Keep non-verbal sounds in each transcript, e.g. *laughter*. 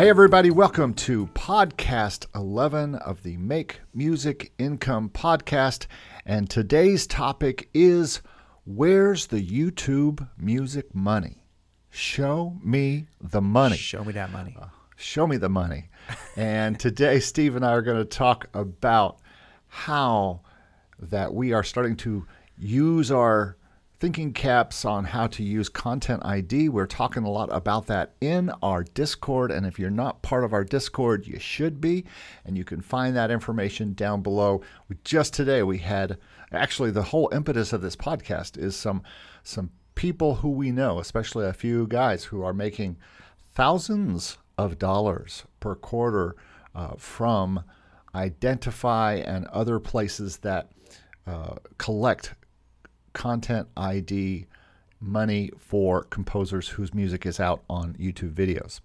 Hey, everybody, welcome to podcast 11 of the Make Music Income podcast. And today's topic is Where's the YouTube music money? Show me the money. Show me that money. Uh, show me the money. and today, *laughs* Steve and I are going to talk about how that we are starting to use our thinking caps on how to use Content ID. We're talking a lot about that in our Discord. And if you're not part of our Discord, you should be. And you can find that information down below. We, just today, we had actually the whole impetus of this podcast is some some people who we know, especially a few guys who are making thousands of dollars per quarter uh, from Identifyy and other places that uh, collect content ID money for composers whose music is out on YouTube videos.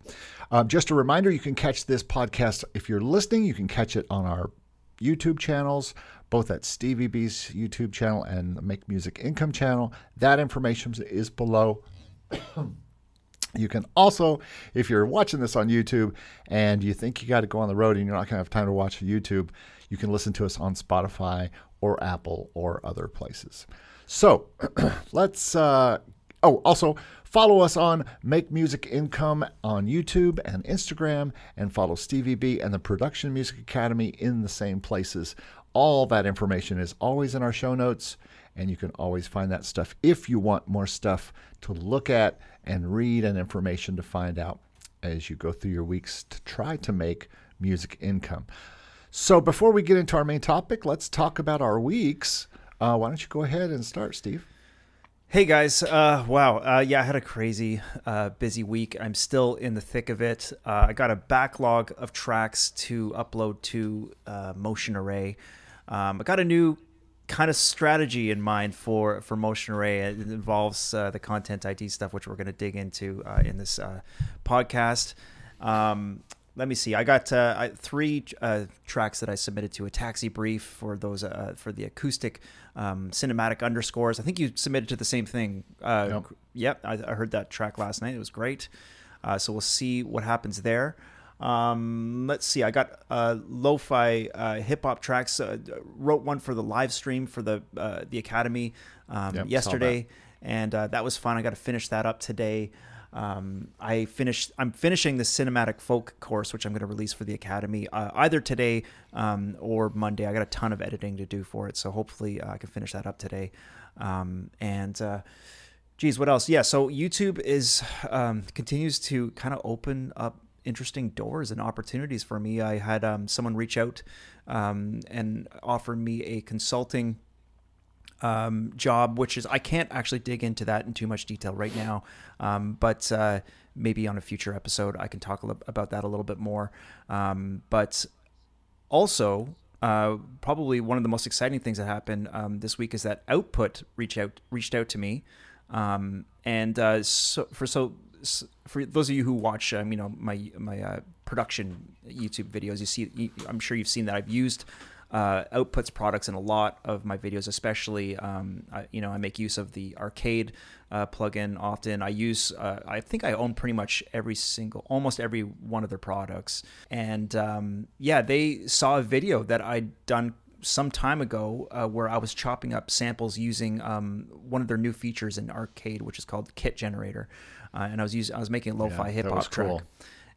Um, just a reminder you can catch this podcast if you're listening, you can catch it on our YouTube channels, both at Stevie B's YouTube channel and the Make Music Income channel. That information is below. *coughs* You can also, if you're watching this on YouTube and you think you got to go on the road and you're not going to have time to watch YouTube, you can listen to us on Spotify or Apple or other places. So *clears throat* let's. Uh, oh, also follow us on Make Music Income on YouTube and Instagram, and follow Stevie B and the Production Music Academy in the same places. All that information is always in our show notes, and you can always find that stuff if you want more stuff to look at and read and information to find out as you go through your weeks to try to make music income. So, before we get into our main topic, let's talk about our weeks. Uh, why don't you go ahead and start, Steve? Hey guys, uh, wow, uh, yeah, I had a crazy uh, busy week. I'm still in the thick of it. Uh, I got a backlog of tracks to upload to uh, Motion Array. Um, I got a new kind of strategy in mind for for Motion Array. It involves uh, the content ID stuff, which we're going to dig into in this podcast. Um, let me see. I got uh, three uh, tracks that I submitted to a taxi brief for those uh, for the acoustic um, cinematic underscores. I think you submitted to the same thing. Uh, yep. yep I, I, heard that track last night. It was great. Uh, so we'll see what happens there. Um, let's see. I got uh, lo-fi hip hop tracks. wrote one for the live stream for the the academy um, yep, yesterday, and that was fun. I got to finish that up today. Um, I finished. I'm finishing the cinematic folk course, which I'm going to release for the academy uh, either today um, or Monday. I got a ton of editing to do for it, so hopefully uh, I can finish that up today. Um, and uh, geez, what else? Yeah, so YouTube is um, continues to kind of open up interesting doors and opportunities for me. I had um, someone reach out um, and offer me a consulting um, job, which is I can't actually dig into that in too much detail right now, um, but uh, maybe on a future episode I can talk about that a little bit more. Um, but also, uh, probably one of the most exciting things that happened um, this week is that Output reached out reached out to me, um, and uh, so for so for those of you who watch, um, you know my my uh, production YouTube videos, you see, I'm sure you've seen that I've used uh, outputs products in a lot of my videos, especially um, I, you know I make use of the arcade uh, plugin often. I use uh, I think I own pretty much every single almost every one of their products, and um, yeah, they saw a video that I'd done some time ago uh, where I was chopping up samples using um, one of their new features in arcade, which is called Kit Generator, uh, and I was using I was making a lo-fi yeah, hip hop track. Cool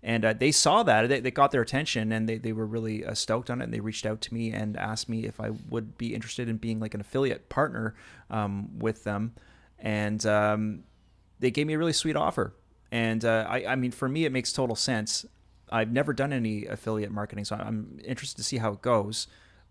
and uh, they saw that they, they got their attention and they, they were really uh, stoked on it and they reached out to me and asked me if i would be interested in being like an affiliate partner um, with them. And um, they gave me a really sweet offer. And uh, I, I mean for me it makes total sense. I've never done any affiliate marketing so i'm interested to see how it goes.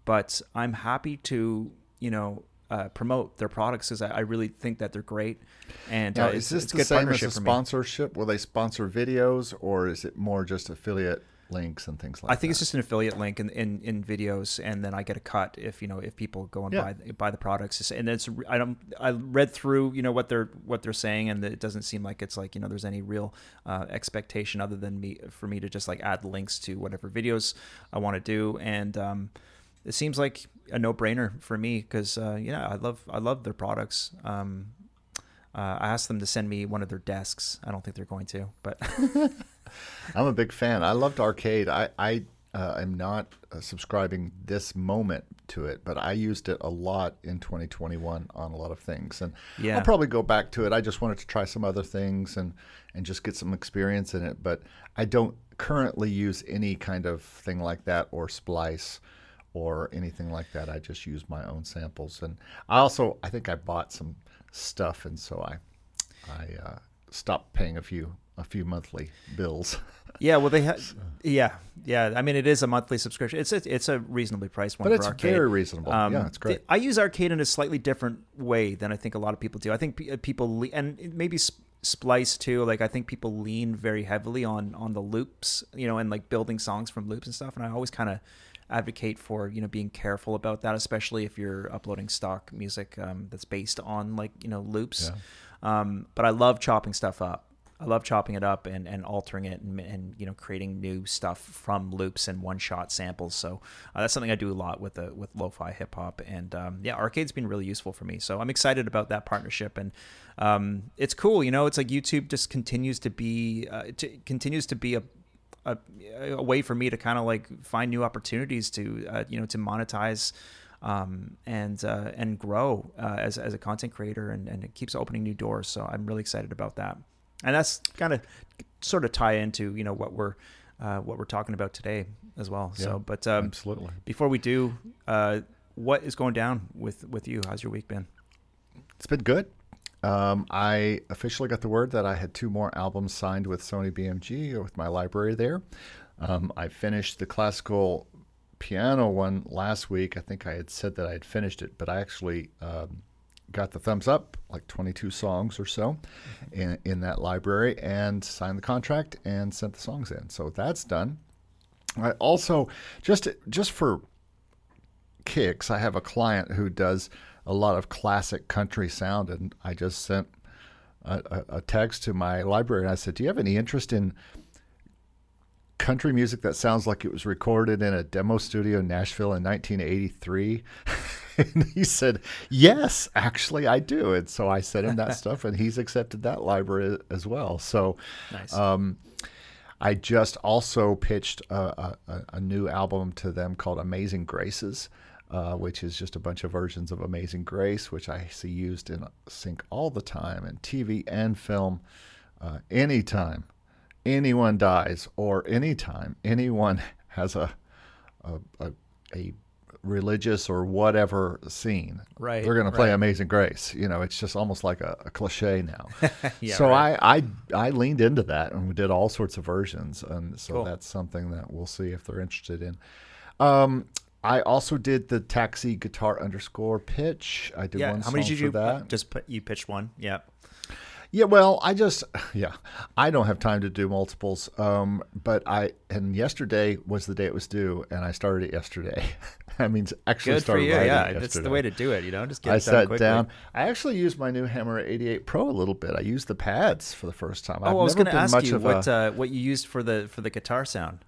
But i'm happy to you know uh, promote their products because I, I, really think that they're great. And now, uh, is this the same as a sponsorship? Will they sponsor videos, or is it more just affiliate links and things like I think that. it's just an affiliate link in, in, in videos, and then I get a cut if you know if people go and Yeah. buy buy the products. And it's I don't I read through you know what they're what they're saying, and it doesn't seem like it's like you know there's any real uh, expectation other than me for me to just like add links to whatever videos I want to do, and um, it seems like a no brainer for me because uh, yeah I love I love their products. Um, uh, I asked them to send me one of their desks. I don't think they're going to, but *laughs* I'm a big fan. I loved Arcade. I, I uh, am not uh, subscribing this moment to it, but I used it a lot in 2021 on a lot of things, and Yeah. I'll probably go back to it. I just wanted to try some other things and and just get some experience in it. But I don't currently use any kind of thing like that or Splice or anything like that. I just use my own samples, and I also I think I bought some stuff, and so I I uh, stopped paying a few a few monthly bills. *laughs* Yeah, well, they have. Yeah, yeah. I mean, it is a monthly subscription. It's a, it's a reasonably priced one But for it's arcade. very reasonable. Um, yeah, it's great. the- I use arcade in a slightly different way than I think a lot of people do. I think uh, people le- and maybe Splice too. Like I think people lean very heavily on on the loops, you know, and like building songs from loops and stuff. And I always kind of advocate for you know being careful about that, especially if you're uploading stock music um, that's based on like you know loops. Um, but I love chopping stuff up. I love chopping it up and, and altering it and, and you know creating new stuff from loops and one shot samples. So uh, that's something I do a lot with the with lo-fi hip hop and um, yeah, arcade's been really useful for me. So I'm excited about that partnership and um, it's cool. You know, it's like YouTube just continues to be uh, it continues to be a a, a way for me to kind of like find new opportunities to uh, you know to monetize um, and uh, and grow uh, as, as a content creator and, and it keeps opening new doors. So I'm really excited about that. And that's kind of sort of tie into you know what we're uh, what we're talking about today as well. Yeah, so but um, Absolutely. before we do uh, what is going down with with you? How's your week been? It's been good. Um, I officially got the word that I had two more albums signed with Sony BMG with my library there. Um, I finished the classical piano one last week. I think I had said that I had finished it, but I actually um, got the thumbs up, like 22 songs or so, in, in that library, and signed the contract and sent the songs in. So that's done. I also just just for kicks, I have a client who does a lot of classic country sound, and I just sent a, a, text to my library and I said, "Do you have any interest in country music that sounds like it was recorded in a demo studio in Nashville in 1983?" *laughs* and he said, "Yes, actually, I do." And so I sent him that *laughs* stuff, and he's accepted that library as well. So. nice Um, I just also pitched a, a, a new album to them called Amazing Graces, uh, which is just a bunch of versions of Amazing Grace, which I see used in sync all the time in TV and film. Uh, anytime anyone dies, or anytime anyone *laughs* has a a, a, a religious or whatever scene, Right, they're going to play right. Amazing Grace. You know, it's just almost like a, a cliche now. *laughs* Yeah, so right. I, I I leaned into that and we did all sorts of versions, and so Cool. that's something that we'll see if they're interested in. Um, I also did the taxi guitar underscore pitch. I did yeah one how many song did you for that. just put you pitched one yeah Yeah, well, I just *laughs* yeah, I don't have time to do multiples. Um, but I and yesterday was the day it was due, and I started it yesterday. *laughs* I mean, actually good for started you writing yeah it that's the way to do it you know just get I it done sat quickly. down. I actually used my new Hammer 88 Pro a little bit. I used the pads for the first time. Oh, I've I was going to ask you what a, uh, what you used for the for the guitar sound.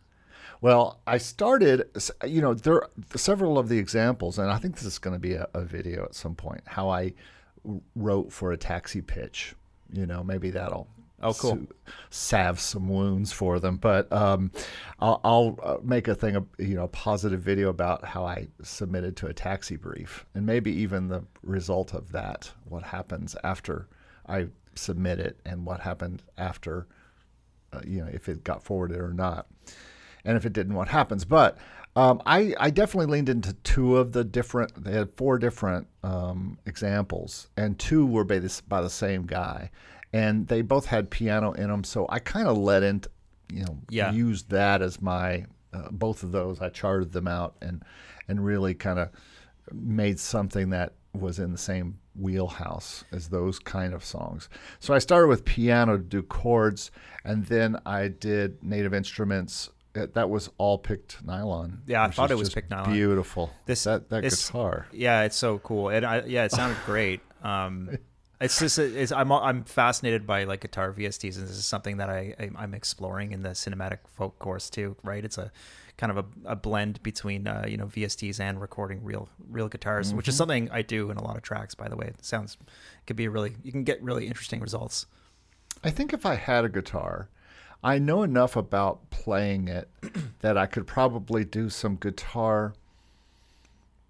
Well, I started, you know, there are several of the examples, and I think this is going to be a, a video at some point, how I wrote for a taxi pitch. You know, maybe that'll Oh, cool. salve some wounds for them. But um, I'll, I'll uh, make a thing, of, you know, a positive video about how I submitted to a taxi brief, and maybe even the result of that, what happens after I submit it, and what happened after, uh, you know, if it got forwarded or not and if it didn't, what happens. But um, I, I definitely leaned into two of the different. They had four different um, examples, and two were by the, by the same guy, and they both had piano in them. So I kind of let into, you know, Yeah. used that as my uh, both of those. I charted them out and and really kind of made something that was in the same wheelhouse as those kind of songs. So I started with piano to do chords, and then I did native instruments that, that was all picked nylon. Yeah, I thought it was picked nylon. Beautiful. This- that that it's- guitar. Yeah, it's so cool. And I, yeah, it sounded great. Um, *laughs* it's just it's, I'm I'm fascinated by like guitar VSTs, and this is something that I, I'm exploring in the cinematic folk course too. Right? It's a kind of a, a blend between uh, you know VSTs and recording real real guitars, which is something I do in a lot of tracks. By the way, it sounds it could be a really you can get really interesting results. I think if I had a guitar, I know enough about playing it *clears throat* that I could probably do some guitar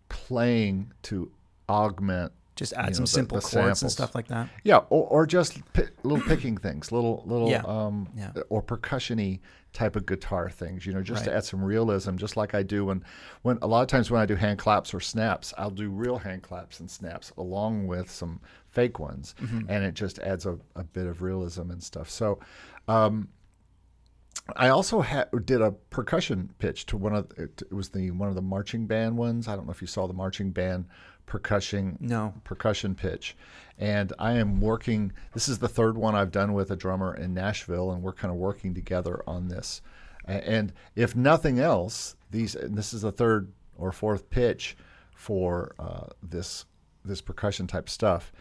playing to augment. Just add some know, the- simple the chords samples. and stuff like that. Yeah, or, or just pi- little picking things, little little Yeah, um yeah. or percussiony type of guitar things, you know, just to add some realism, just like I do when when a lot of times when I do hand claps or snaps, I'll do real hand claps and snaps along with some fake ones, Mm-hmm. and it just adds a, a bit of realism and stuff. So, um, I also ha- did a percussion pitch to one of it it was the one of the marching band ones. I don't know if you saw the marching band percussion No. percussion pitch. And I am working, this is the third one I've done with a drummer in Nashville, and we're kind of working together on this. And if nothing else, these, and this is the third or fourth pitch for uh, this this percussion type stuff,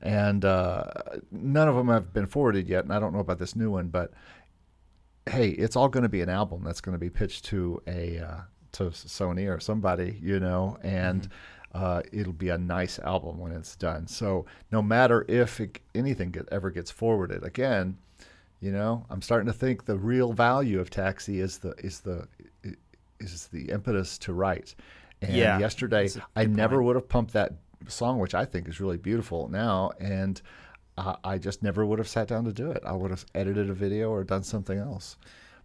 and uh, none of them have been forwarded yet. And I don't know about this new one, but hey, it's all going to be an album that's going to be pitched to a uh, to Sony or somebody, you know, and uh, it'll be a nice album when it's done. So no matter if it, anything get, ever gets forwarded, again, you know, I'm starting to think the real value of Taxi is the is the is the impetus to write. And Yeah, yesterday, I I never point. would have pumped that song, which I think is really beautiful now, and uh, I just never would have sat down to do it. I would have edited a video or done something else.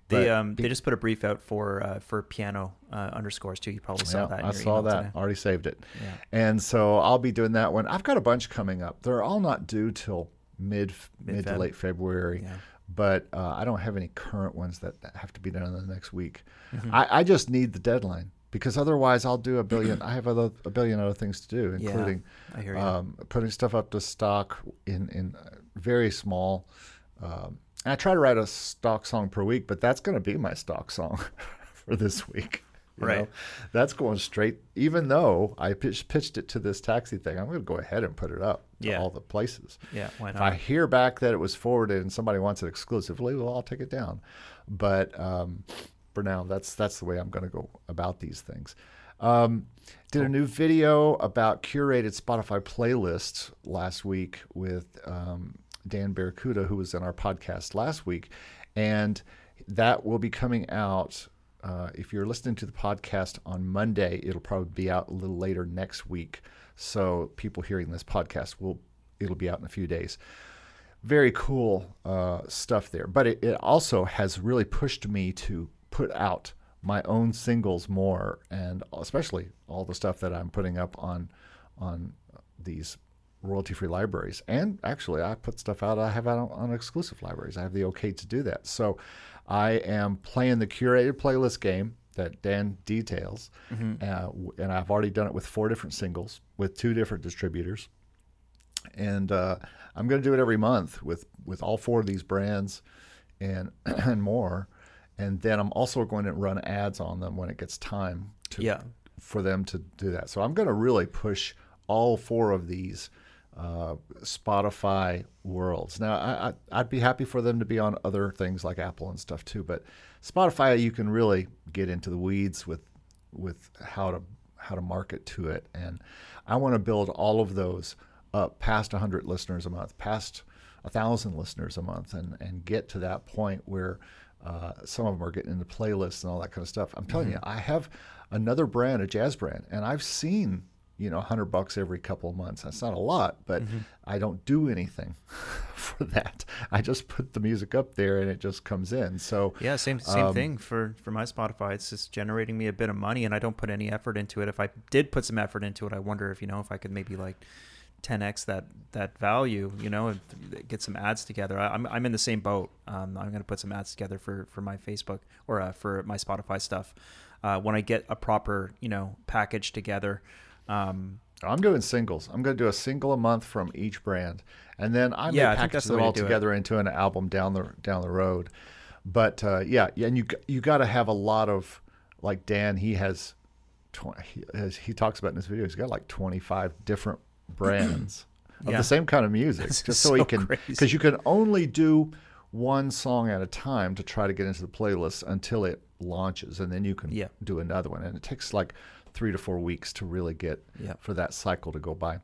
They But um they just put a brief out for uh, for piano uh, underscores too. You probably saw yeah, that. In I saw that. today. Already saved it. Yeah. And so I'll be doing that one. I've got a bunch coming up. They're all not due till mid mid to Mid-Feb. late February. Yeah. But uh, I don't have any current ones that have to be done in the next week. Mm-hmm. I, I just need the deadline because otherwise I'll do a billion. I have other, a billion other things to do, including you. um, putting stuff up to stock in in uh, very small. Um, and I try to write a stock song per week, but that's going to be my stock song *laughs* for this week. you Right. know? That's going straight. Even though I pitched, pitched it to this taxi thing, I'm going to go ahead and put it up to Yeah. all the places. yeah, why If? I hear back that it was forwarded and somebody wants it exclusively, well, I'll take it down. But um, for now, that's that's the way I'm going to go about these things. Um, did a new video about curated Spotify playlists last week with um, Dan Barracuda, who was in our podcast last week, and that will be coming out. Uh, if you're listening to the podcast on Monday, it'll probably be out a little later next week. So people hearing this podcast will it'll be out in a few days very cool uh, stuff there. But it, it also has really pushed me to put out my own singles more, and especially all the stuff that I'm putting up on on these royalty-free libraries. And actually, I put stuff out I have out on, on exclusive libraries. I have the okay to do that. So I am playing the curated playlist game that Dan details, uh, and I've already done it with four different singles with two different distributors and uh, I'm going to do it every month with with all four of these brands and *clears throat* and more. And then I'm also going to run ads on them when it gets time to Yeah. for them to do that. So I'm going to really push all four of these uh, Spotify worlds. Now I, I, I'd be happy for them to be on other things like Apple and stuff too, but Spotify you can really get into the weeds with with how to how to market to it, and I want to build all of those up past 100 listeners a month, past a thousand listeners a month, and and get to that point where uh, some of them are getting into playlists and all that kind of stuff. I'm telling you, I have another brand, a jazz brand, and I've seen you know 100 bucks every couple of months. That's not a lot, but I don't do anything *laughs* for that. I just put the music up there and it just comes in. So Yeah, same same Um, thing for for my Spotify. It's just generating me a bit of money, and I don't put any effort into it. If I did put some effort into it, I wonder if you know if I could maybe like 10x that that value. You know, and get some ads together. I, I'm I'm in the same boat. Um, I'm gonna put some ads together for for my Facebook or uh, for my Spotify stuff. Uh, when I get a proper you know package together. Um, I'm doing singles. I'm going to do a single a month from each brand, and then I may Yeah, package the them all do it. together into an album down the down the road. but uh, yeah, yeah, and you you got to have a lot of like Dan. He has, 20, he, as he talks about in his video, he's got like twenty five different brands *clears throat* of Yeah. the same kind of music, This just is so he can because you can only do one song at a time to try to get into the playlist until it launches, and then you can Yeah. do another one, and it takes like three to four weeks to really get Yeah. for that cycle to go by.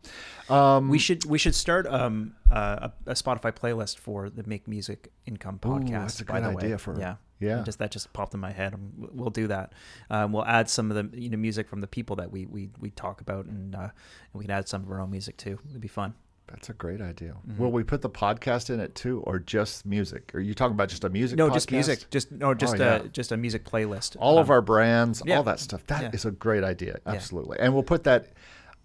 Um, We should we should start um, uh, a, a Spotify playlist for the Make Music Income Ooh, podcast. that's a good the way. idea for- yeah yeah. Just that just popped in my head. Um, We'll do that. Um, we'll add some of the you know music from the people that we we, we talk about, and uh, and we can add some of our own music too. It'd be fun. That's a great idea. Mm-hmm. Will we put the podcast in it too, or just music? Are you talking about just a music? No, just music. Just no, just Oh, yeah. a just a music playlist. All of Um, our brands, yeah. all that stuff. That is Yeah. a great idea. Absolutely, and we'll put that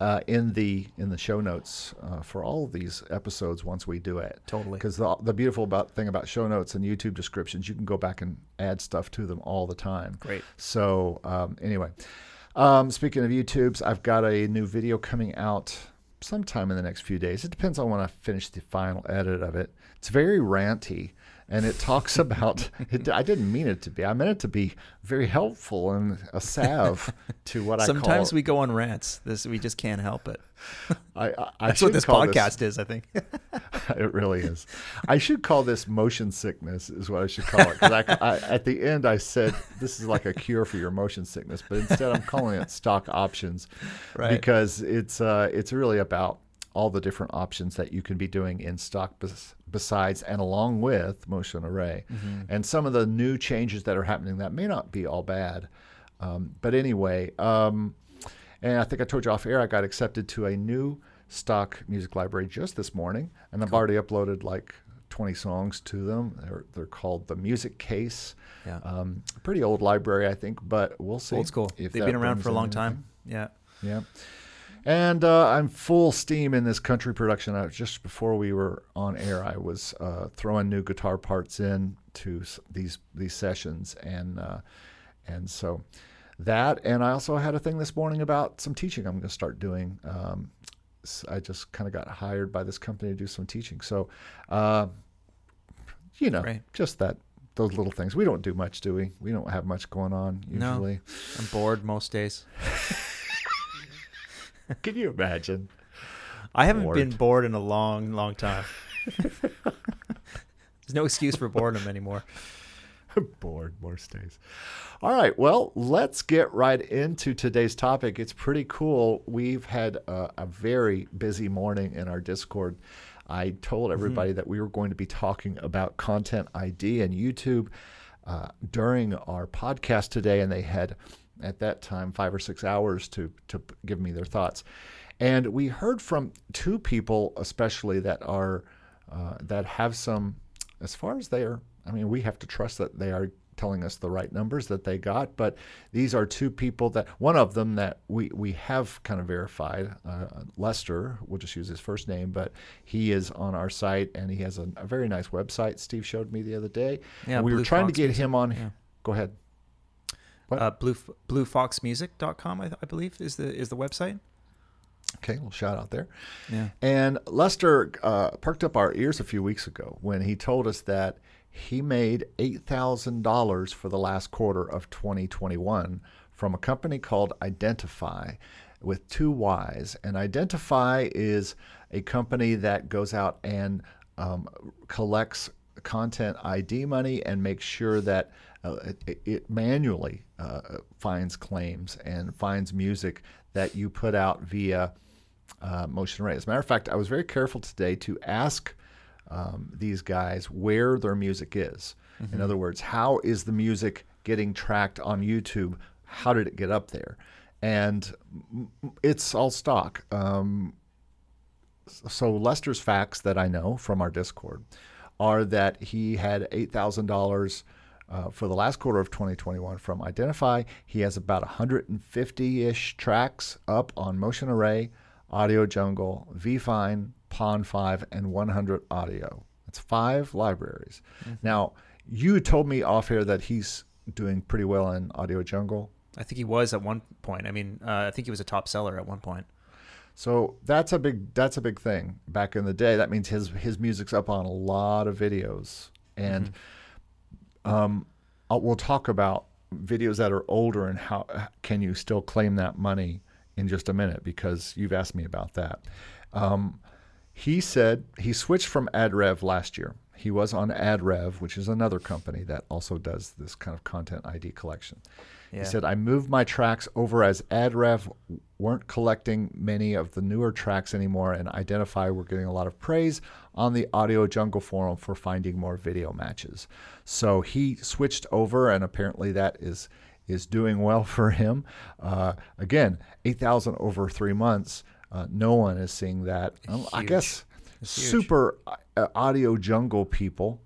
uh, in the in the show notes uh, for all of these episodes once we do it. Totally. Because the the beautiful about thing about show notes and YouTube descriptions, you can go back and add stuff to them all the time. Great. So um, anyway, um, speaking of YouTubes, I've got a new video coming out sometime in the next few days. It depends on when I finish the final edit of it. It's very ranty, and it talks *laughs* about. It, I didn't mean it to be. I meant it to be very helpful and a salve to what Sometimes I call. Sometimes we go on rants. This we just can't help it. I, I, I *laughs* That's what this call podcast is. I think. *laughs* it really is. I should call this motion sickness, is what I should call it. I, I, at the end, I said this is like a cure for your motion sickness, but instead, I'm calling it stock options Right. because it's uh, it's really about all the different options that you can be doing in stock bes- besides and along with motion array, and some of the new changes that are happening that may not be all bad. Um, but anyway, um, and I think I told you off air, I got accepted to a new stock music library just this morning, and I've already uploaded like 20 songs to them. They're, they're called the Music Case. Yeah. Um, pretty old library, I think, but we'll see. Old school. if They've been around for a long in time. Yeah. yeah. And uh, I'm full steam in this country production. I, just before we were on air, I was uh, throwing new guitar parts in to these these sessions, and uh, and so that. And I also had a thing this morning about some teaching I'm going to start doing. Um, I just kind of got hired by this company to do some teaching. So, uh, you know, Right. just that those little things. We don't do much, do we? We don't have much going on No. usually. I'm bored most days. *laughs* *laughs* Can you imagine? I haven't Bored. been bored in a long, long time. *laughs* There's no excuse for boredom anymore. *laughs* bored most days. All right, well, let's get right into today's topic. It's pretty cool. We've had a, a very busy morning in our Discord. I told everybody that we were going to be talking about content ID and YouTube uh, during our podcast today, and they had at that time five or six hours to to give me their thoughts. And we heard from two people, especially that are uh, that have some, as far as they are. I mean, we have to trust that they are telling us the right numbers that they got. But these are two people that one of them that we we have kind of verified. Uh, Lester, we'll just use his first name, but he is on our site and he has a, a very nice website. Steve showed me the other day. Yeah, and we were Blue trying to get him on. Yeah. Go ahead. What? Uh, blue bluefoxmusic.com, I, I believe, is the is the website. Okay, little shout out there. Yeah. And Lester uh, perked up our ears a few weeks ago when he told us that he made $8,000 for the last quarter of 2021 from a company called Identifyy with two Y's. And Identifyy is a company that goes out and um, collects content ID money and makes sure that uh, it, it manually uh, finds claims and finds music that you put out via uh, motion array. As a matter of fact, I was very careful today to ask um, these guys where their music is. In other words, how is the music getting tracked on YouTube? How did it get up there? And it's all stock. Um, so Lester's facts that I know from our Discord are that he had eight thousand dollars uh, for the last quarter of 2021 from Identifyy. He has about 150-ish tracks up on Motion Array, Audio Jungle, VFine, Pond 5, and 100 Audio. That's five libraries. Now, you told me off air that he's doing pretty well in Audio Jungle. I think he was at one point. I mean, uh, I think he was a top seller at one point. So that's a big that's a big thing. Back in the day, that means his his music's up on a lot of videos, and um, I'll, we'll talk about videos that are older and how can you still claim that money in just a minute because you've asked me about that. Um, he said he switched from AdRev last year. He was on AdRev, which is another company that also does this kind of content ID collection. Yeah. He said, I moved my tracks over as AdRev weren't collecting many of the newer tracks anymore, and Identifyy were getting a lot of praise on the Audio Jungle forum for finding more video matches. So he switched over, and apparently that is is doing well for him. Uh, again, 8,000 over three months. Uh, no one is seeing that. Um, I guess super uh, audio jungle people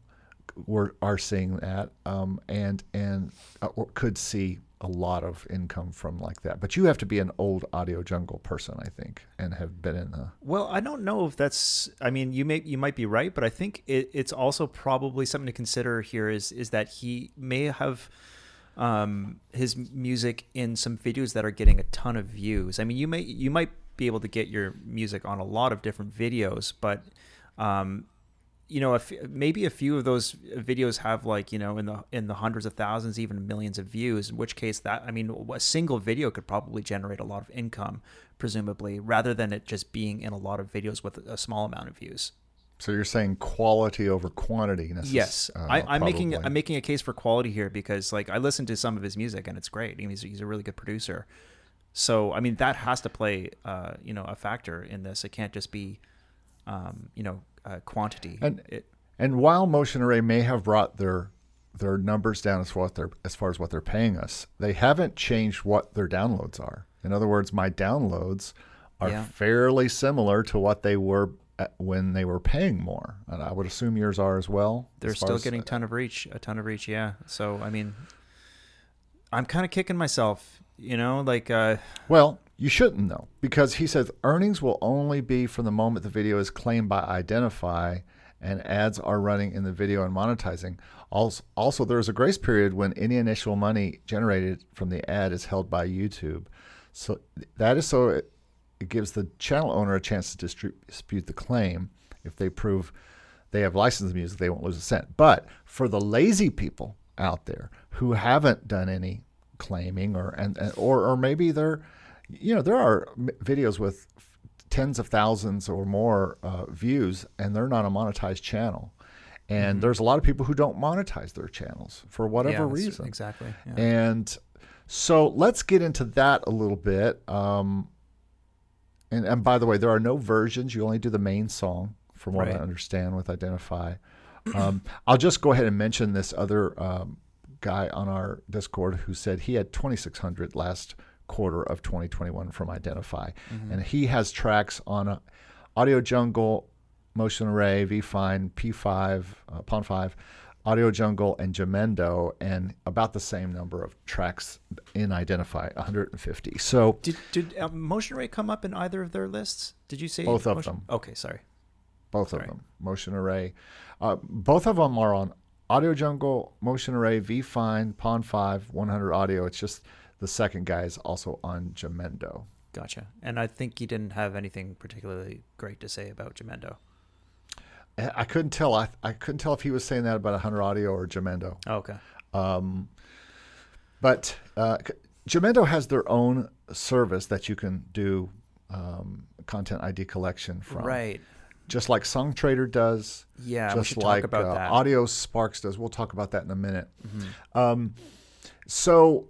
were are seeing that, um, and and uh, could see a lot of income from like that. But you have to be an old audio jungle person, I think, and have been in the. Well, I don't know if that's. I mean, you may you might be right, but I think it, it's also probably something to consider here. Is is that he may have um, his music in some videos that are getting a ton of views. I mean, you may you might be able to get your music on a lot of different videos, but um, you know, if maybe a few of those videos have like you know in the in the hundreds of thousands, even millions of views. In which case, that I mean, a single video could probably generate a lot of income, presumably, rather than it just being in a lot of videos with a small amount of views. So you're saying quality over quantity? Yes, uh, I, I'm making. I'm making a case for quality here because like I listen to some of his music and it's great. I mean, he's, he's a really good producer. So I mean that has to play uh, you know a factor in this. It can't just be um, you know uh, quantity. And- it, And while Motion Array may have brought their their numbers down as what they're as far as what they're paying us, they haven't changed what their downloads are. In other words, my downloads are Yeah. fairly similar to what they were when they were paying more, and I would assume yours are as well. they're as still getting ton of reach, a ton of reach. Yeah. So I mean, I'm kind of kicking myself. You know, like uh, Well, you shouldn't though, because he says earnings will only be from the moment the video is claimed by Identifyy and ads are running in the video and monetizing. Also, also there is a grace period when any initial money generated from the ad is held by YouTube. So that is so it, it gives the channel owner a chance to dispute the claim. If they prove they have licensed music, they won't lose a cent. But for the lazy people out there who haven't done any claiming or and, and or or maybe they're you know there are videos with tens of thousands or more uh, views and they're not a monetized channel and there's a lot of people who don't monetize their channels for whatever yeah, reason exactly. Yeah. and so let's get into that a little bit. Um, and, and by the way, there are no versions. You only do the main song, from what I understand with Identifyy. Um, I'll just go ahead and mention this other um, guy on our Discord who said he had 2,600 last quarter of 2021 from Identifyy. And he has tracks on uh, Audio Jungle, Motion Array, VFine, P5, uh, Pond 5, Audio Jungle, and Jamendo, and about the same number of tracks in Identifyy, 150. So Did did uh, Motion Array come up in either of their lists? Did you say Both of Motion- them. Okay, sorry. both Sorry. of them, Motion Array. Uh, both of them are on Audio Jungle, Motion Array, VFine, Pond 5, 100 Audio. It's just the second guy is also on Jamendo. Gotcha. And I think he didn't have anything particularly great to say about Jamendo. I couldn't tell. I, I couldn't tell if he was saying that about 100 Audio or Jamendo. Oh, okay. Um, but uh, Jamendo has their own service that you can do um, content ID collection from. Right. Just like Songtradr does. Yeah, just like talk about uh, that. AudioSparx does. We'll talk about that in a minute. Mm-hmm. Um, so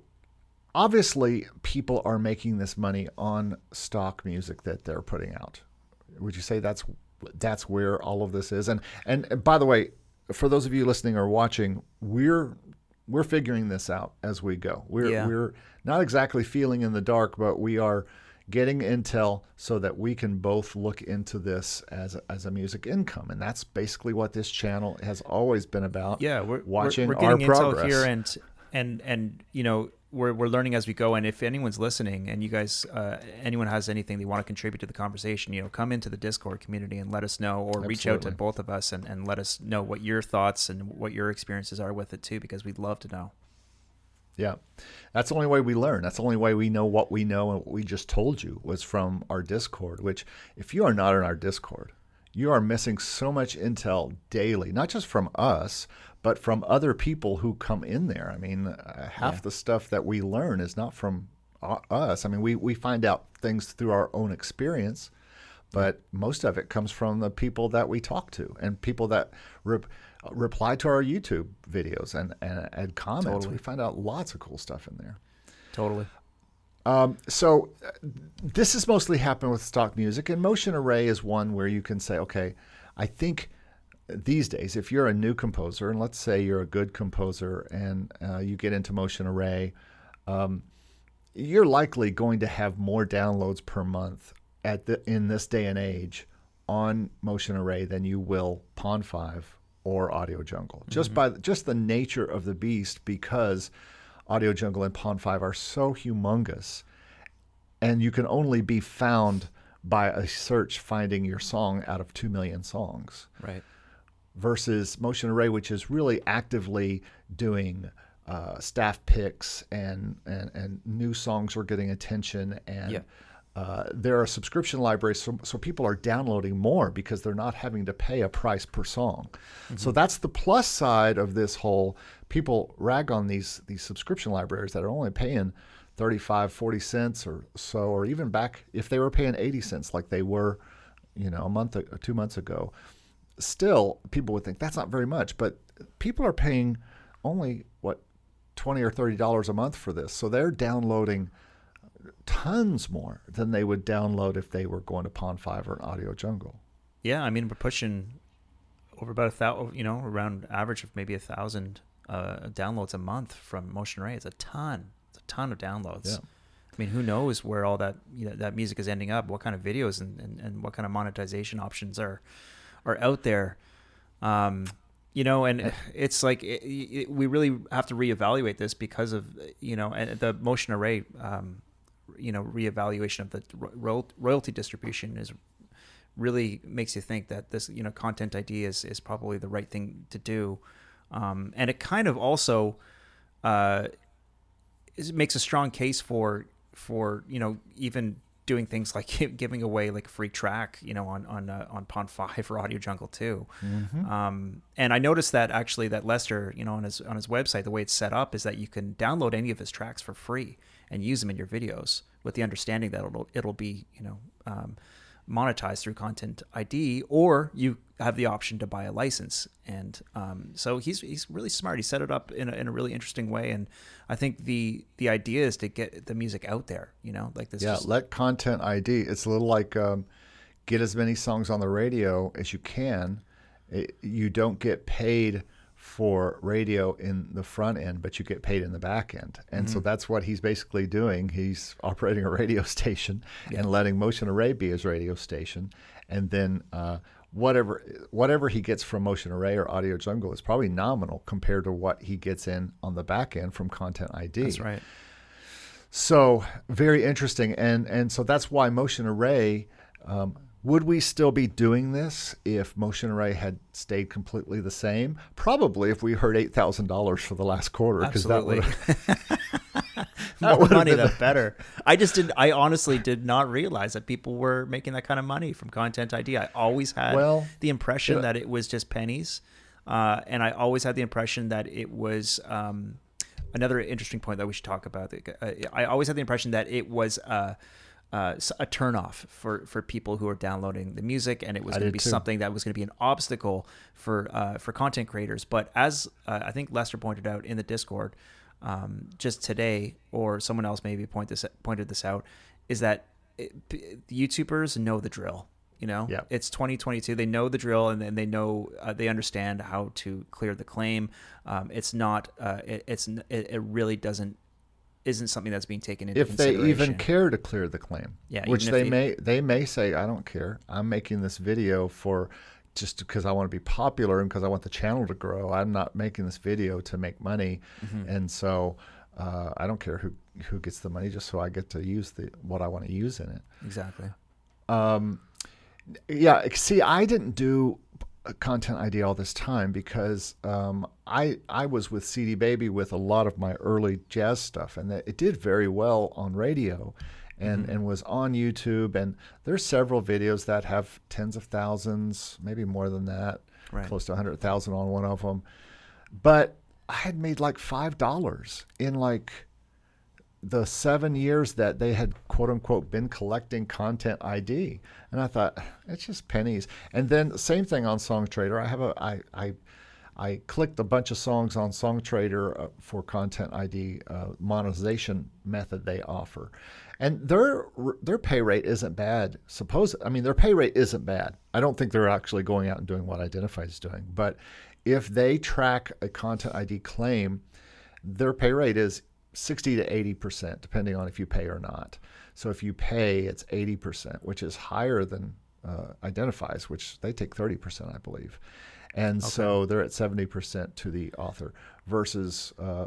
obviously, people are making this money on stock music that they're putting out. Would you say that's that's where all of this is? And and, by the way, for those of you listening or watching, we're we're figuring this out as we go. We're Yeah. we're not exactly feeling in the dark, but we are getting intel so that we can both look into this as a, as a music income, and that's basically what this channel has always been about. Yeah, we're watching we're, we're our getting intel progress. here, and and and you know we're we're learning as we go. And if anyone's listening, and you guys, uh, anyone has anything they want to contribute to the conversation, you know, come into the Discord community and let us know, or reach out to both of us and and let us know what your thoughts and what your experiences are with it too, because we'd love to know. Yeah. That's the only way we learn. That's the only way we know what we know and what we just told you was from our Discord, which if you are not in our Discord, you are missing so much intel daily, not just from us, but from other people who come in there. I mean, uh, half Yeah. the stuff that we learn is not from u- us. I mean, we, we find out things through our own experience, but most of it comes from the people that we talk to and people that rep, reply to our YouTube videos and, and add comments. Totally. We find out lots of cool stuff in there. Totally. Um, so uh, this has mostly happened with stock music, and Motion Array is one where you can say, okay, I think these days, if you're a new composer, and let's say you're a good composer and uh, you get into Motion Array, um, you're likely going to have more downloads per month at the in this day and age on Motion Array than you will Pond Five or Audio Jungle. Just by just the nature of the beast, because Audio Jungle and Pond Five are so humongous, and you can only be found by a search finding your song out of two million songs Right. Versus Motion Array, which is really actively doing uh, staff picks and, and and new songs are getting attention and. Yeah. Uh, there are subscription libraries, so, so people are downloading more because they're not having to pay a price per song. So that's the plus side of this whole. People rag on these these subscription libraries that are only paying 35, 40 cents or so, or even back if they were paying 80 cents like they were, you know, a month or two months ago still people would think that's not very much, but people are paying only what twenty or thirty dollars a month for this, so they're downloading tons more than they would download if they were going to Pond Five or an Audio Jungle. Yeah, I mean we're pushing over about a thousand, you know, around average of maybe a thousand uh, downloads a month from Motion Array. It's a ton. It's a ton of downloads. Yeah. I mean, who knows where all that you know, that music is ending up? What kind of videos and, and, and what kind of monetization options are are out there? Um, you know, and it's like it, it, we really have to reevaluate this because of you know the Motion Array, um, you know, reevaluation of the ro- royalty distribution is really makes you think that this you know content ID is is probably the right thing to do, um, and it kind of also uh, is, makes a strong case for for you know even doing things like *laughs* giving away like a free track you know on on uh, on Pond Five or Audio Jungle too. Um, and I noticed that actually that Lester you know on his on his website the way it's set up is that you can download any of his tracks for free and use them in your videos with the understanding that it'll it'll be you know um, monetized through content ID, or you have the option to buy a license. And um, so he's he's really smart. He set it up in a, in a really interesting way, and I think the the idea is to get the music out there. You know, like this. Yeah, just- let content ID. It's a little like um, get as many songs on the radio as you can. It, you don't get paid for radio in the front end, but you get paid in the back end. And so that's what he's basically doing. He's *laughs* operating a radio station and letting Motion Array be his radio station, and then. Uh, Whatever, whatever he gets from Motion Array or Audio Jungle is probably nominal compared to what he gets in on the back end from Content ID. that's right. So very interesting, and and so that's why Motion Array. Um, would we still be doing this if Motion Array had stayed completely the same? Probably, if we heard eight thousand dollars for the last quarter, because that would *laughs* *laughs* More money, the better. I just didn't. I honestly did not realize that people were making that kind of money from Content ID. I always had Well, the impression yeah. that it was just pennies, uh, and I always had the impression that it was. Um, another interesting point that we should talk about. Uh, I always had the impression that it was. Uh, uh, a turnoff for, for people who are downloading the music, and it was going to be too. something that was going to be an obstacle for uh, for content creators. But as uh, I think Lester pointed out in the Discord, um, just today, or someone else maybe point this pointed this out, is that it, YouTubers know the drill. You know, Yeah. it's 2022. They know the drill, and then they know uh, they understand how to clear the claim. Um, it's not. Uh, it, it's. It, it really doesn't. Isn't something that's being taken into consideration. if they even care to clear the claim. Yeah, which they they- may they may say, I don't care. I'm making this video for just because I want to be popular and because I want the channel to grow. I'm not making this video to make money, Mm-hmm. and so uh, I don't care who who gets the money, just so I get to use the what I want to use in it. exactly. Um, yeah, see, I didn't do content ID all this time because um, I I was with CD Baby with a lot of my early jazz stuff, and that- it did very well on radio, and and was on YouTube. And there's several videos that have tens of thousands, maybe more than that, Right. close to hundred thousand on one of them. but I had made like five dollars in like the seven years that they had quote unquote been collecting content ID, and I thought it's just pennies. And then same thing on Songtradr. I have a I I I clicked a bunch of songs on Songtradr uh, for Content ID uh, monetization method they offer, and their their pay rate isn't bad. Suppose I mean their pay rate isn't bad. I don't think they're actually going out and doing what Identifyy is doing, but if they track a Content ID claim, their pay rate is 60 to 80 percent, depending on if you pay or not. So if you pay, it's 80 percent, which is higher than uh, Identifyy's, which they take 30 percent, I believe and okay. so they're at 70% to the author versus uh.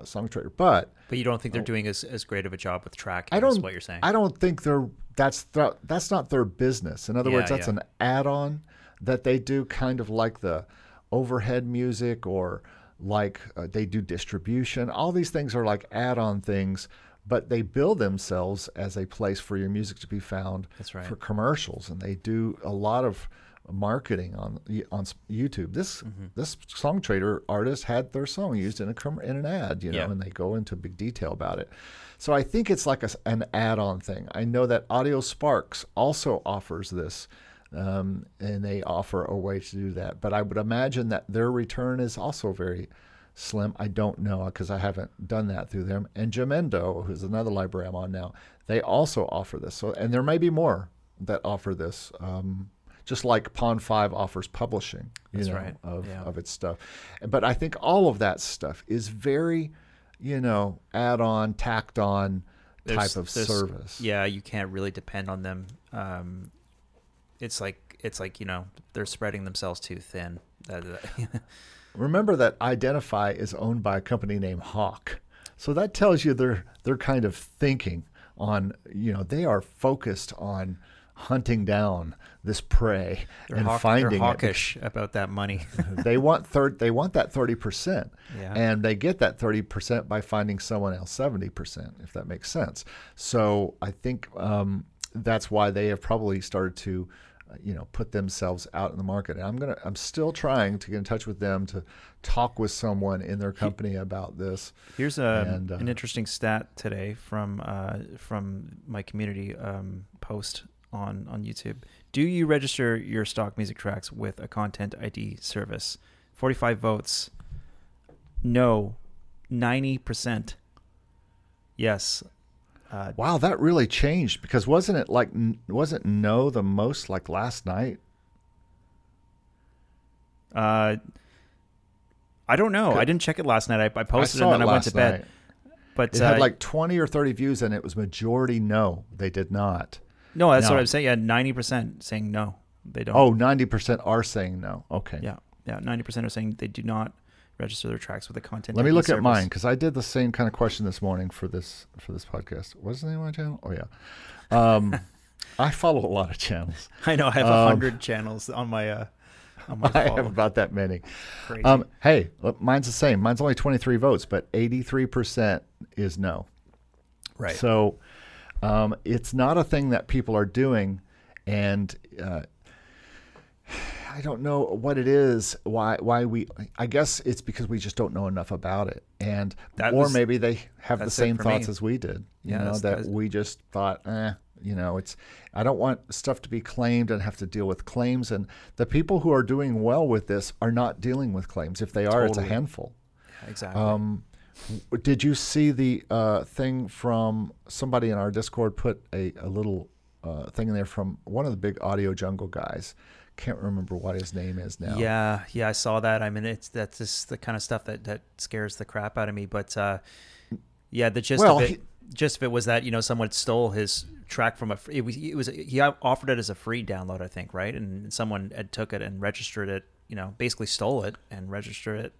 But but you don't think they're oh. doing as, as great of a job with tracking? I don't. what you're saying? I don't think they're that's th- that's not their business. In other yeah, words, that's yeah. an add-on that they do, kind of like the overhead music or like uh, they do distribution. All these things are like add-on things. But they build themselves as a place for your music to be found That's right. for commercials, and they do a lot of marketing on on YouTube. This mm-hmm. this Songtradr artist had their song used in a in an ad, you know, yeah. and they go into big detail about it. So I think it's like a, an add-on thing. I know that AudioSparx also offers this, um, and they offer a way to do that. But I would imagine that their return is also very slim. I don't know because I haven't done that through them. And Jamendo, who's another library I'm on now, they also offer this. So and there may be more that offer this. Um, just like Pond5 offers publishing, you That's know, right. of, yeah. of its stuff. But I think all of that stuff is very, you know, add on, tacked on type there's, of there's, service. Yeah, you can't really depend on them. Um, it's like it's like you know they're spreading themselves too thin. *laughs* Remember that Identifyy is owned by a company named Hawk, so that tells you they're they're kind of thinking on you know they are focused on hunting down this prey they're and hawk, finding they're hawkish it. about that money. *laughs* they want third. They want that thirty percent, yeah. and they get that thirty percent by finding someone else seventy percent, if that makes sense. So I think um, that's why they have probably started to. You know, put themselves out in the market. And I'm gonna, I'm still trying to get in touch with them to talk with someone in their company about this. Here's a, and, uh, an interesting stat today from uh, from my community um, post on on YouTube. Do you register your stock music tracks with a content ID service? 45 votes. No. 90%. Yes. Uh, wow, that really changed because wasn't it like wasn't no the most like last night? Uh I don't know. I didn't check it last night. I, I posted I it and then I went to bed. Night. But it uh, had like 20 or 30 views and it was majority no. They did not. No, that's no. what I'm saying. Yeah, ninety percent saying no. They don't. Oh, 90 percent are saying no. Okay. Yeah, yeah. Ninety percent are saying they do not register their tracks with the content. Let me look service. at mine because I did the same kind of question this morning for this for this podcast. What's the name of my channel? Oh yeah. Um, *laughs* I follow a lot of channels. I know. I have a um, hundred channels on my. Uh, on my *laughs* I have about that many. Um, hey, look, mine's the same. Mine's only 23 votes, but 83% is no. Right. So um, it's not a thing that people are doing, and uh, I don't know what it is. Why? Why we? I guess it's because we just don't know enough about it, and that or was, maybe they have the same thoughts me. as we did. You yeah, know that we just thought, eh, you know, it's. I don't want stuff to be claimed and have to deal with claims. And the people who are doing well with this are not dealing with claims. If they are, totally. it's a handful. Yeah, exactly. Um, did you see the uh, thing from somebody in our Discord put a, a little uh, thing in there from one of the big audio jungle guys? Can't remember what his name is now. Yeah, yeah, I saw that. I mean, it's that's just the kind of stuff that that scares the crap out of me. But uh, yeah, the gist well, of it, he, gist of it was that you know someone stole his track from a. It was, it was he offered it as a free download, I think, right? And someone had took it and registered it. You know, basically stole it and registered it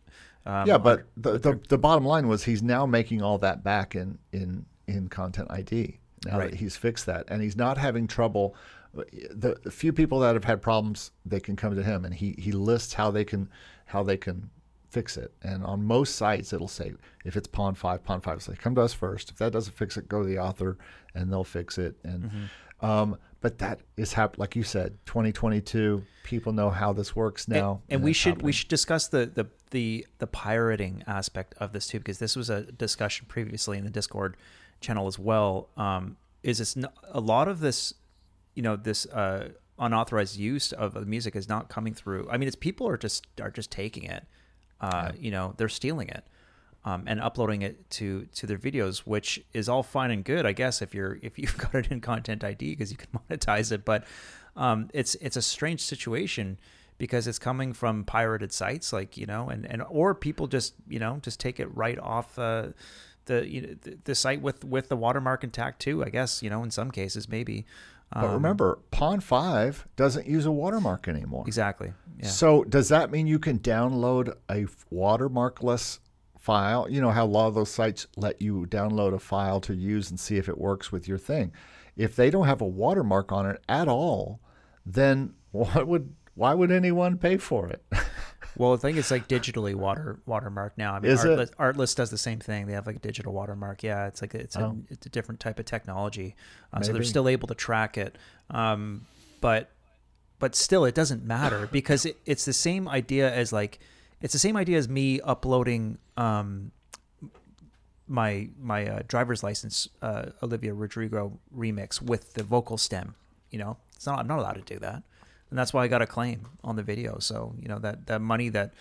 um, yeah, but the, the, the bottom line was he's now making all that back in in in Content ID. Now right. that he's fixed that, and he's not having trouble. The, the few people that have had problems, they can come to him, and he he lists how they can how they can fix it. And on most sites, it'll say if it's Pond5, Pond 5 will say come to us first. If that doesn't fix it, go to the author, and they'll fix it. And mm-hmm. um, but that is hap- like you said, 2022. People know how this works now, and, and we should we should discuss the, the the the pirating aspect of this too because this was a discussion previously in the discord channel as well um is it's n- a lot of this you know this uh unauthorized use of the music is not coming through i mean it's people are just are just taking it uh you know they're stealing it um, and uploading it to to their videos, which is all fine and good, I guess, if you're if you've *laughs* got it in Content ID because you can *laughs* monetize it. But um, it's it's a strange situation because it's coming from pirated sites, like you know, and, and or people just you know just take it right off uh, the you know, the, the site with with the watermark intact too. I guess you know in some cases maybe. But Um, remember, Pond 5 doesn't use a watermark anymore. exactly. Yeah. So does that mean you can download a watermarkless file? You know how a lot of those sites let you download a file to use and see if it works with your thing. If they don't have a watermark on it at all, then *laughs* what would why would anyone pay for it? *laughs* Well, I think it's like digitally water watermark now. I mean, Is it? Artlist, Artlist does the same thing. They have like a digital watermark. Yeah, it's like it's a Oh. it's a different type of technology. Uh, so they're still able to track it, um, but but still, it doesn't matter *laughs* because it, it's the same idea as like it's the same idea as me uploading um, my my uh, driver's license uh, Olivia Rodrigo remix with the vocal stem. You know, it's not I'm not allowed to do that, and that's why I got a claim on the video. So you know that that money that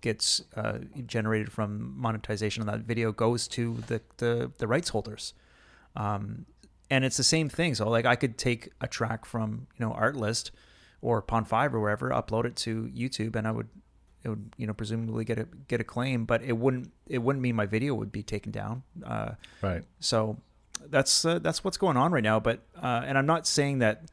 gets uh, generated from monetization on that video goes to the the, the rights holders. Um, and it's the same thing. So like I could take a track from you know Artlist or Pond Five or wherever, upload it to YouTube, and I would it would you know presumably get a get a claim, but it wouldn't it wouldn't mean my video would be taken down. Uh, Right. so that's uh, that's what's going on right now. But uh, and I'm not saying that.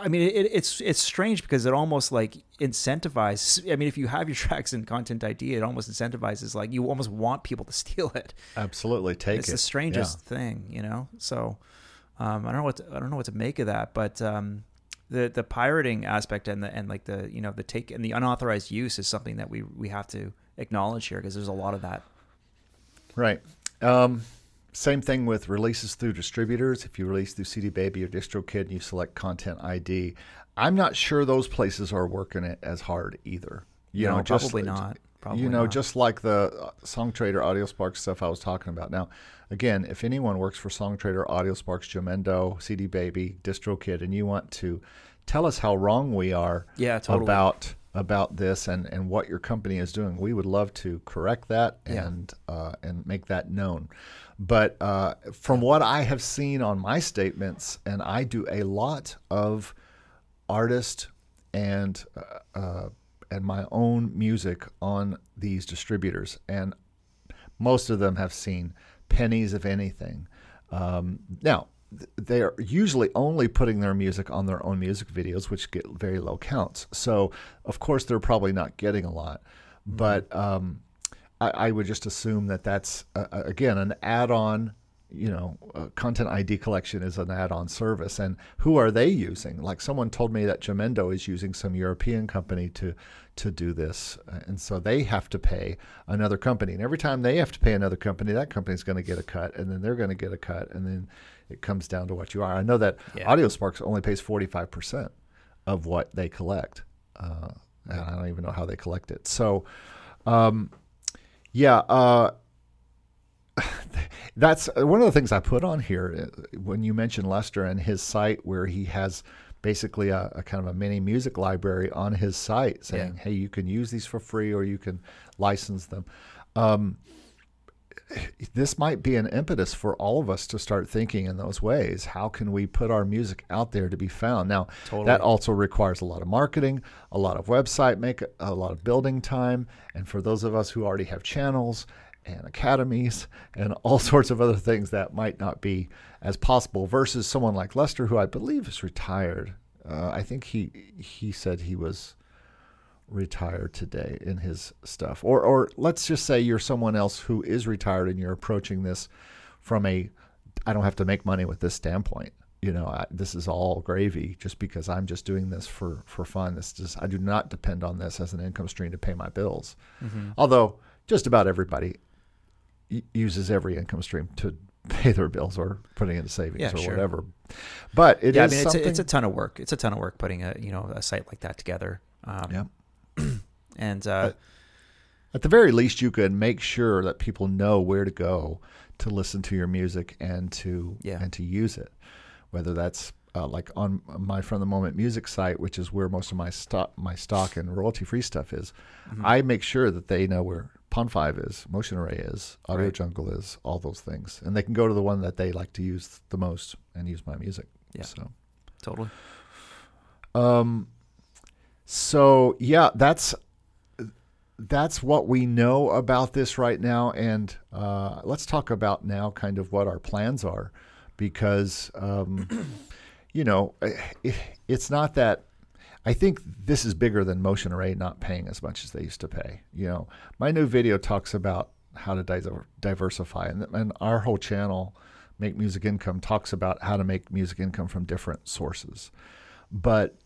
I mean, it, it's it's strange because it almost like incentivizes. I mean, if you have your *laughs* tracks and Content ID, it almost incentivizes like you almost want people to *laughs* steal it. Absolutely. Take it's it. the strangest thing, you know. So um, I don't know what to, I don't know what to make of that, but um, the the pirating aspect and the and like the you know the take and the unauthorized use is something that we we have to acknowledge here because there's a lot of that. Right. Um, same thing with releases through distributors. If you release through CD Baby or DistroKid and you select Content ID, I'm not sure those places are working it as hard either. You No, know, just- probably not. Probably you know, not. just like the uh, Songtradr, AudioSpark stuff I was talking about. Now, again, if anyone works for Songtradr, AudioSparx, Jamendo, CD Baby, DistroKid, and you want to tell us how wrong we are Yeah, totally. about about this and, and what your company is doing, we would love to correct that Yeah. and uh, and make that known. But uh, from what I have seen on my statements, and I do a lot of artist and uh, uh, and my own music on these distributors, and most of them have seen pennies of anything. Um, now, they are usually only putting their music on their own music videos, which get very low counts. So, of course, they're probably not getting a lot. But um, I, I would just assume that that's, uh, uh, again, an add on. You know, uh, content ID collection is an add on service. And who are they using? Like someone told me that Jamendo is using some European company to, to do this. Uh, And so they have to pay another company. And every time they have to pay another company, that company's going to get a cut. And then they're going to get a cut. And then it comes down to what you are. I know that Yeah. AudioSparx only pays 45% of what they collect. Uh, and I don't even know how they collect it. So, um, yeah, uh, *sighs* that's one of the things I put on here uh, when you mentioned Lester and his site, where he has basically a, a kind of a mini music library on his site saying, Yeah. hey, you can use these for free or you can license them. Um, this might be an impetus for all of us to start thinking in those ways. How can we put our music out there to be found? Now, Totally. that also requires a lot of marketing, a lot of website make, a lot of building time, and for those of us who already have channels and academies and *laughs* all sorts of other things that might not be as possible versus someone like Lester who I believe is retired. Uh, I think he he said he was retired today in his stuff. Or or let's just say you're someone else who is retired and you're approaching this from a I don't have to make money with this standpoint. You know, I, this is all gravy just because I'm just doing this for for fun. This just I do not depend on this as an income stream to pay my bills. Although just about everybody uses every income stream to *laughs* pay their bills or putting into savings Yeah, or sure. whatever. But it is yeah, I mean, it's something. a, it's a ton of work. It's a ton of work putting a you know a site like that together. Um, Yeah. *clears throat* and uh, At the very least, you could make sure that people know where to go to listen to your music and to Yeah. and to use it. Whether that's uh, like on my from the moment music site, which is where most of my stock my stock and royalty free stuff is. mhm. I make sure that they know where Pond Five is, Motion Array is, Audio Right. Jungle is, all those things, and they can go to the one that they like to use the most and use my music. Yeah. So. totally. Um, so yeah, that's that's what we know about this right now, and uh, let's talk about now kind of what our plans are, because um, *clears throat* you know it, it's not that. I think this is bigger than Motion Array not paying as much as they used to pay. You know, my new video talks about how to di- diversify, and, and our whole channel, Make Music Income, talks about how to make music income from different sources but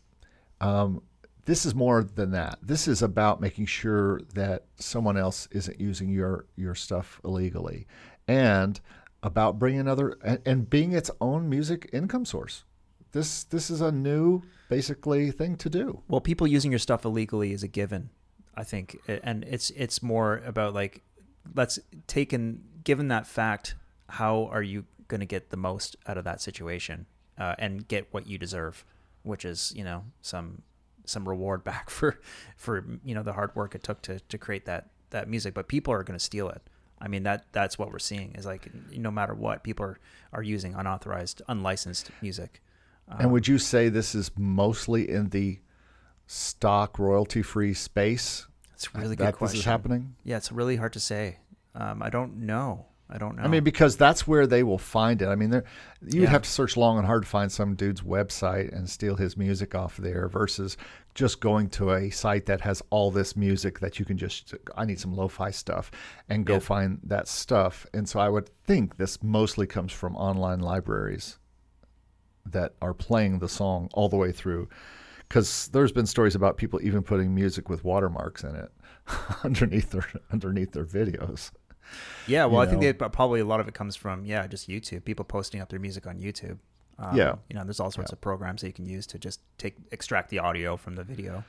um, this is more than that. This is about making sure that someone else isn't using your your stuff illegally, and about bringing other and, and being its own music income source. This this is a new basically thing to do. Well, people using your stuff illegally is a given, I think, and it's it's more about like let's take and given that fact, how are you going to get the most out of that situation uh, and get what you deserve, which is you know some some reward *laughs* back for for you know the hard work it took to to create that that music. But people are going to steal it. I mean that that's what we're seeing is like no matter what people are are using unauthorized, unlicensed music. and would you say this is mostly in the stock royalty free space It's really that good question. this is happening? Yeah, it's really hard to say. Um, I don't know. I don't know. I mean, because that's where they will find it. I mean, there you'd Yeah. have to search long and hard to find some dude's website and steal his music off there versus just going to a site that has all this music that you can just I need some lo-fi stuff and go Yeah. find that stuff. And so I would think this mostly comes from online libraries that are playing the song all the way through. Because there's been stories about people even putting music with watermarks in it *laughs* underneath their underneath their videos. Yeah, well, you I think they, probably a lot of it comes from yeah, just YouTube. People posting up their music on YouTube. Um, Yeah. you know, there's all sorts of programs that you can use to just take extract the audio from the video.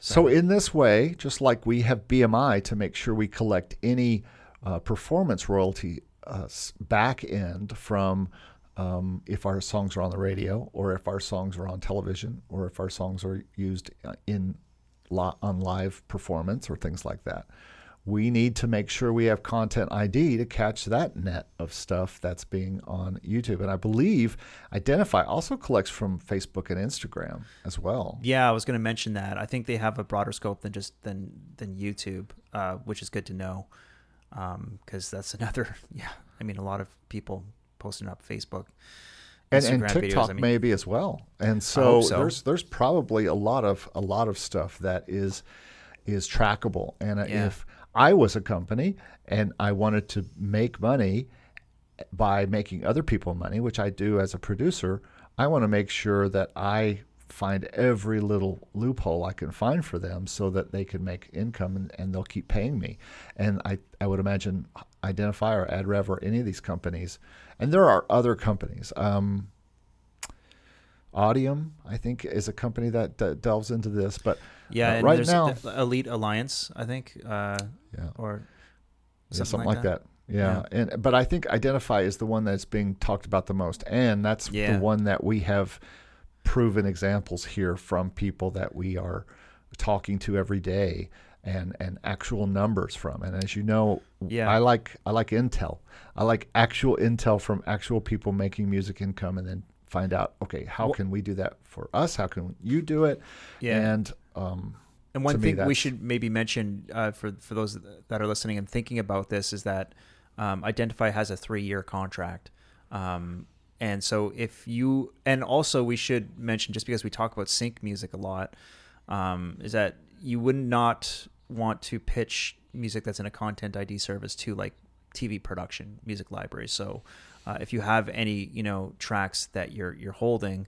So, in this way, just like we have BMI to make sure we collect any uh, performance royalty uh, back end from um, if our songs are on the radio, or if our songs are on television, or if our songs are used uh, in on live performance or things like that. We need to make sure we have content ID to catch that net of stuff that's being on YouTube. And I believe Identifyy also collects from Facebook and Instagram as well. Yeah, I was going to mention that. I think they have a broader scope than just than than YouTube, uh, which is good to know, because that's *laughs* another. Yeah, I mean, a lot of people posting up Facebook, and, and TikTok videos. I mean, maybe as well. And so, so. there's there's probably a lot of a lot of stuff that is is trackable. And Yeah. if I was a company and I wanted to make money by making other people money, which I do as a producer, I want to make sure that I find every little loophole I can find for them so that they can make income and, and they'll keep paying me. And I, I would imagine Identifyy or AdRev or any of these companies, and there are other companies. Um, Audium, I think, is a company that, that delves into this, but yeah, uh, and right there's now- Elite Alliance, I think, uh, yeah, or Yeah, something, something, like that. Yeah. and but I think Identifyy is the one that's being talked about the most, and that's Yeah. the one that we have proven examples here from people that we are talking to every day, and and actual numbers from. And as you know, Yeah. I like I like intel. I like actual intel from actual people making music income, and then find out okay, how Well- can we do that for us? How can you do it? Yeah. and um, And one thing we should maybe mention uh, for for those that are listening and thinking about this is that um, Identifyy has a three year contract, um, and so if you and also we should mention just because we talk about sync music a lot, um, is that you would not want to pitch music that's in a content ID service to like TV production music libraries. So uh, if you have any you know tracks that you're you're holding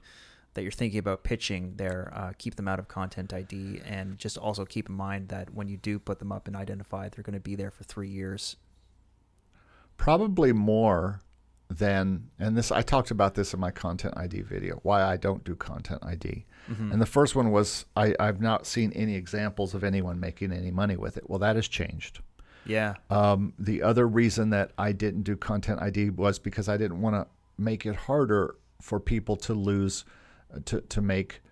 that you're thinking about pitching there, uh, keep them out of Content ID, and just also keep in mind that when you do put them up and Identifyy, they're going to be there for three years. probably more than, and this I talked about this in my content ID video why I don't do content ID. Mm-hmm. And the first one was I, I've not seen any examples of anyone making any money with it. Well, that has changed. Yeah. Um, the other reason that I didn't do content ID was because I didn't want to make it harder for people to lose, to to make,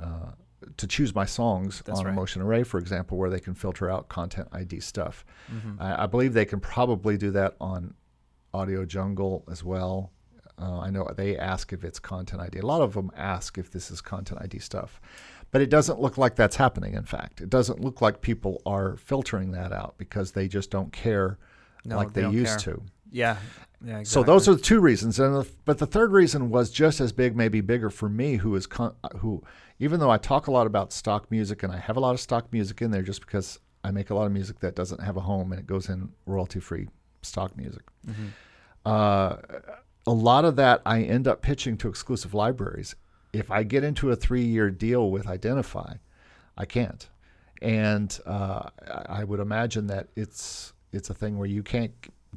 uh, to choose my songs That's on right. Motion Array, for example, where they can filter out content ID stuff. Mm-hmm. I, I believe they can probably do that on Audio Jungle as well. Uh, I know they ask if it's content ID. A lot of them ask if this is content ID stuff, but it doesn't look like that's happening. In fact, it doesn't look like people are filtering that out because they just don't care No, like they they, used care. to. Yeah. Yeah. So those are the two reasons, and the, but the third reason was just as big, maybe bigger for me, who is con- who, even though I talk a lot about stock music and I have a lot of stock music in there, just because I make a lot of music that doesn't have a home and it goes in royalty-free stock music. Mm-hmm. Uh, a lot of that I end up pitching to exclusive libraries. If I get into a three-year deal with Identifyy, I can't, and uh, I I would imagine that it's it's a thing where you can't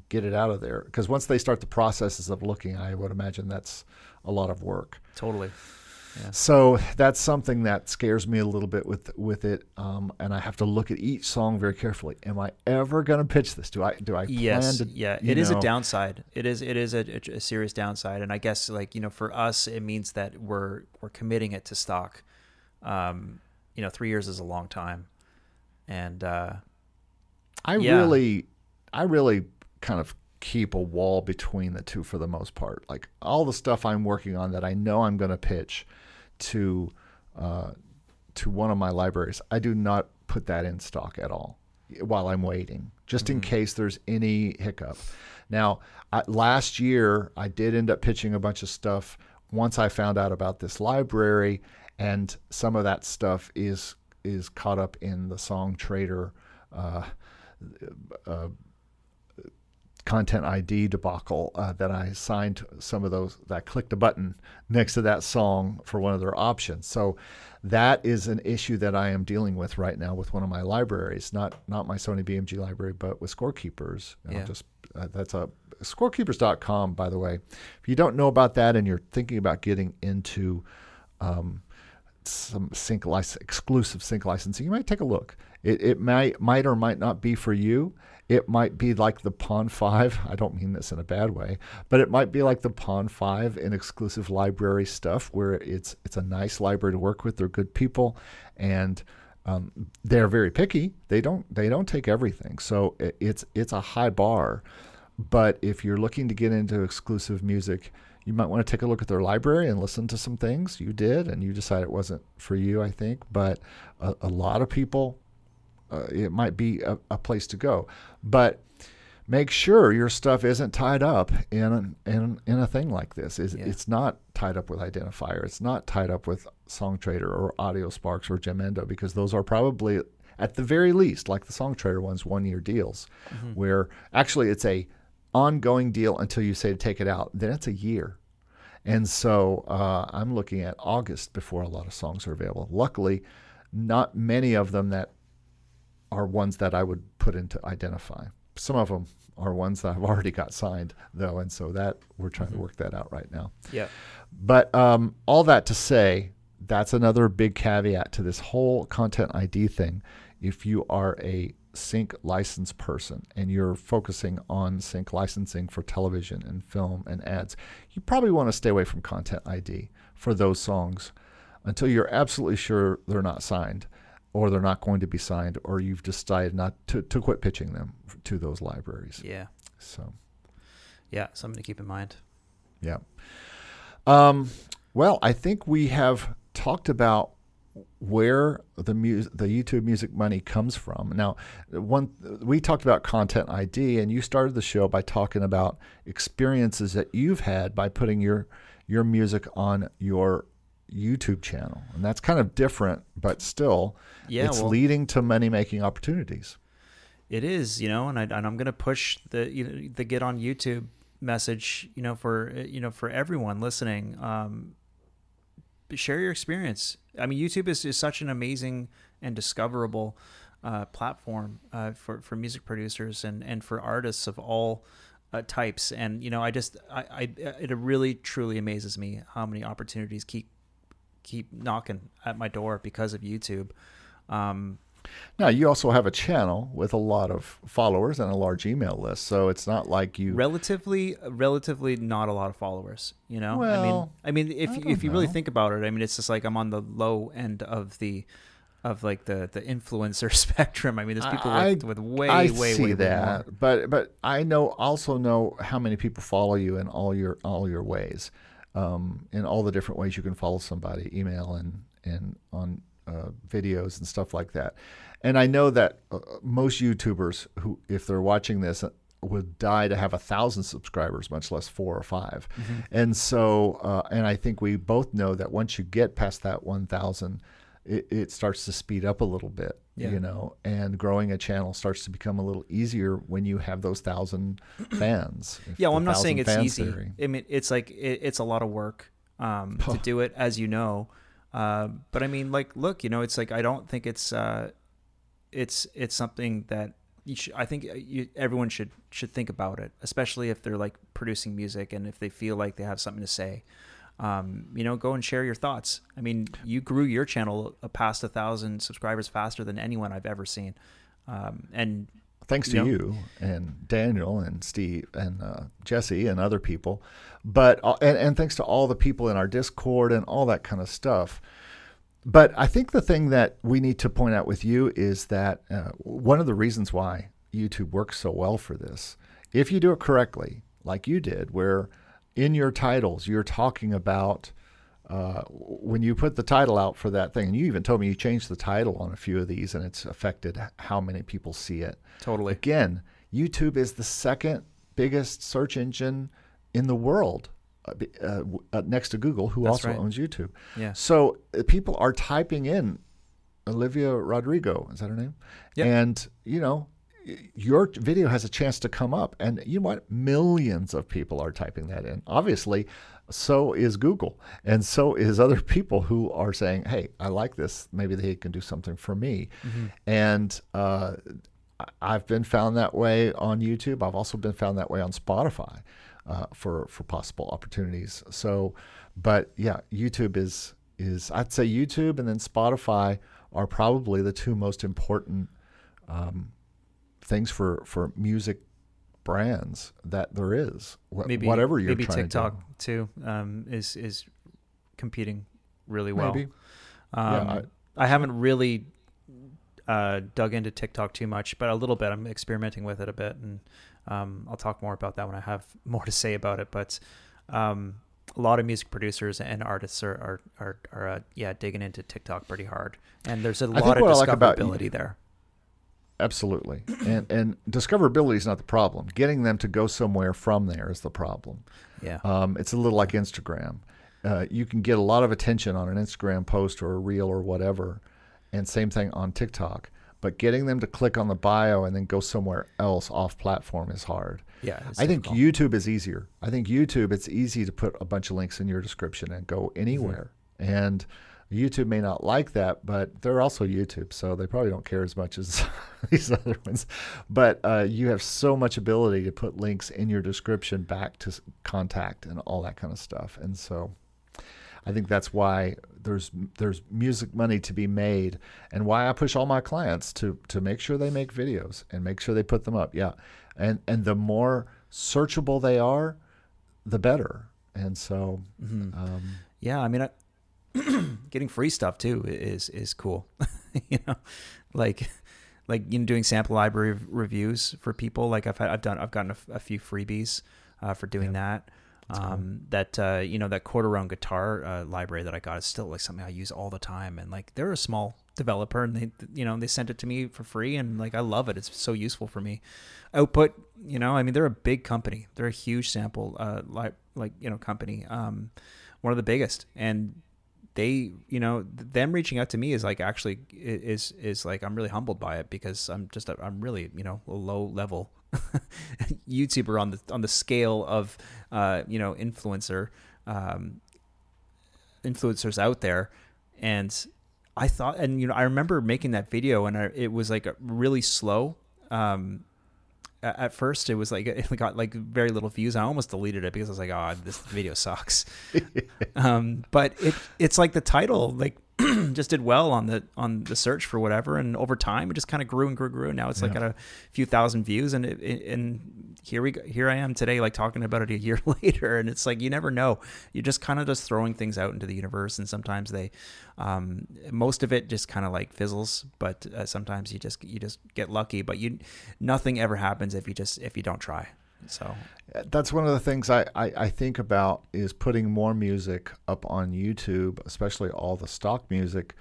get it out of there because once they start the processes of looking, I would imagine that's a lot of work. totally. So that's something that scares me a little bit with with it, um, and I have to look at each song very carefully. Am I ever going to pitch this? Do I do I Yes. plan to? yeah. It is know- a downside. It is. It is a, a, a serious downside, and I guess like you know, for us, it means that we're we're committing it to stock. Um, you know, three years is a long time, and uh, I Yeah. really, I really kind of keep a wall between the two for the most part. Like all the stuff I'm working on that I know I'm going to pitch to uh, to one of my libraries, I do not put that in stock at all while I'm waiting, just in case there's any hiccup. Now, I, last year I did end up pitching a bunch of stuff once I found out about this library, and some of that stuff is is caught up in the Songtradr. Uh, uh, content ID debacle uh, that I signed some of those that clicked a button next to that song for one of their options. So that is an issue that I am dealing with right now with one of my libraries, not not my Sony BMG library, but with Scorekeepers. Yeah. just uh, that's a scorekeepers.com by the way. If you don't know about that and you're thinking about getting into um, some sync license, exclusive sync licensing, you might take a look. It, it might might or might not be for you. It might be like the Pond Five. *laughs* I don't mean this in a bad way, but it might be like the Pond Five in exclusive library stuff, where it's it's a nice library to work with. They're good people, and um, they're very picky. They don't they don't take everything, so it, it's it's a high bar. But if you're looking to get into exclusive music, you might want to take a look at their library and listen to some things. You did, and you decided it wasn't for you, I think. But a, a lot of people, uh, it might be a, a place to go. But make sure your stuff isn't tied up in in, in a thing like this. It's, Yeah. it's not tied up with Identifier. It's not tied up with Songtradr or AudioSparx or Jamendo because those are probably at the very least, like the Songtradr ones, one year deals, where actually it's a ongoing deal until you say to take it out. Then it's a year. And so uh, I'm looking at August before a lot of songs are available. Luckily, not many of them that are ones that I would put into Identifyy. Some of them are ones that I've already got signed, though, and so that we're trying to work that out right now. yeah. But um, all that to say, that's another big caveat to this whole content ID thing. If you are a sync license person and you're focusing on sync licensing for television and film and ads, you probably want to stay away from content ID for those songs until you're absolutely sure they're not signed or they're not going to be signed or you've decided not to, to quit pitching them to those libraries. Yeah. So. Yeah. Something to keep in mind. Yeah. Um, well, I think we have talked about where the mu- the YouTube music money comes from. Now, one we talked about content ID, and you started the show by talking about experiences that you've had by putting your your music on your YouTube channel, and that's kind of different, but still, Yeah, it's well- leading to money making opportunities. It is, you know, and I and I'm gonna push the you know, the get on YouTube message, you know, for you know for everyone listening. Um, share your experience. I mean, YouTube is, is such an amazing and discoverable uh, platform uh, for for music producers and and for artists of all uh, types, and you know, I just, I, I, it really truly amazes me how many opportunities keep keep knocking at my door because of YouTube. Um, now you also have a channel with a lot of followers and a large email list, so it's not like you relatively, relatively not a lot of followers. You know, well, I mean, I mean, if I if you know. really think about it, I mean, it's just like I'm on the low end of the of like the the influencer *laughs* spectrum. I mean, there's people I- with, with way I way see way that, more. but but I know also know how many people follow you in all your all your ways, um, in all the different ways you can follow somebody, email and and on uh, videos and stuff like that. And I know that uh, most YouTubers who, if they're watching this, uh, would die to have a thousand subscribers, much less four or 5 Mm-hmm. And so, uh, and I think we both know that once you get past that one thousand, it, it starts to speed up a little bit, Yeah. you know, and growing a channel starts to become a little easier when you have those thousand *clears throat* fans. Yeah, well, I'm not saying it's easy. theory- I mean, it's like it, it's a lot of work um, to *laughs* do it, as you know. Uh, but I mean, like, look, you know, it's like I don't think it's uh, it's it's something that you should, I think uh, you, everyone should should think about it, especially if they're like producing music and if they feel like they have something to say. Um, you know, go and share your thoughts. I mean, you grew your channel past a thousand subscribers faster than anyone I've ever seen. Um, and thanks to you know? you and Daniel and Steve and uh, Jesse and other people, but uh, and, and thanks to all the people in our Discord and all that kind of stuff. But I think the thing that we need to point out with you is that uh, one of the reasons why YouTube works so well for this, if you do it correctly, like you did, where in your titles you're talking about uh, when you put the title out for that thing, and you even told me you changed the title on a few of these, and it's affected how many people see it. totally, Again, YouTube is the second biggest search engine in the world, uh, uh, uh, next to Google, who That's also right. owns YouTube. yeah. So uh, people are typing in Olivia Rodrigo, is that her name? Yep. And you know, your video has a chance to come up, and you know what? Millions of people are typing that in. Obviously, so is Google, and so is other people who are saying, "Hey, I like this. Maybe they can do something for me." And uh, I've been found that way on YouTube. I've also been found that way on Spotify uh, for for possible opportunities. So, but yeah, YouTube is is I'd say YouTube and then Spotify are probably the two most important um, things for for music brands that there is. Wh- maybe whatever you're maybe trying TikTok to too um, is is competing really well. Maybe. Um, Yeah, I, haven't really uh, dug into TikTok too much, but a little bit. I'm experimenting with it a bit, and um, I'll talk more about that when I have *laughs* more to say about it. But um, a lot of music producers and artists are are are, are uh, yeah digging into TikTok pretty hard, and there's a lot of I like about- discoverability there. Absolutely. and and discoverability is not the problem. Getting them to go somewhere from there is the problem. Yeah, Um, it's a little like Instagram. Uh, you can get a lot of attention on an Instagram post or a reel or whatever, and same thing on TikTok. But getting them to click on the bio and then go somewhere else off platform is hard. yeah. I think. YouTube is easier. I think YouTube, it's easy to put a bunch of links in your description and go anywhere. And YouTube may not like that, but they're also YouTube, so they probably don't care as much as *laughs* these other ones. But uh, you have so much ability to put links in your description back to contact and all that kind of stuff. And so I think that's why there's there's music money to be made, and why I push all my clients to to make sure they make videos and make sure they put them up. Yeah, and and the more searchable they are, the better. And so, Mhm. um, Yeah, I mean, I, *clears throat* getting free stuff too is is cool. *laughs* you know, like like you know, doing sample library reviews for people. Like I've had, I've done I've gotten a few freebies uh, for doing that. That's cool. Um, that uh, you know that quarter round guitar uh, library that I got is still like something I use all the time. And like they're a small developer, and they you know they sent it to me for free, and like I love it. It's so useful for me. Output, you know, I mean they're a big company. They're a huge sample uh, li- like you know company. Um, one of the biggest, and they you know them reaching out to me is like actually is is like I'm really humbled by it because I'm just I'm really you know a low level *laughs* YouTuber on the on the scale of uh, you know influencer um, influencers out there, and I thought and you know I remember making that video and I, it was like really slow. Um, at first it was like it *laughs* got like very little views. I almost deleted it because I was like, oh, this video sucks. *laughs* um, but it it's like the title like *clears throat* just did well on the on the search for whatever, and over time it just kind of grew and grew and grew. And now it's like Yeah. at a few thousand views, and it, it, and here we go, here I am today, like talking about it a year *laughs* later, and it's like you never know. You're just kind of just throwing things out into the universe, and sometimes they, um, most of it just kind of like fizzles, but uh, sometimes you just you just get lucky. But you, nothing ever happens if you just if you don't try. So That's one of the things I, I, I think about is putting more music up on YouTube, especially all the stock music.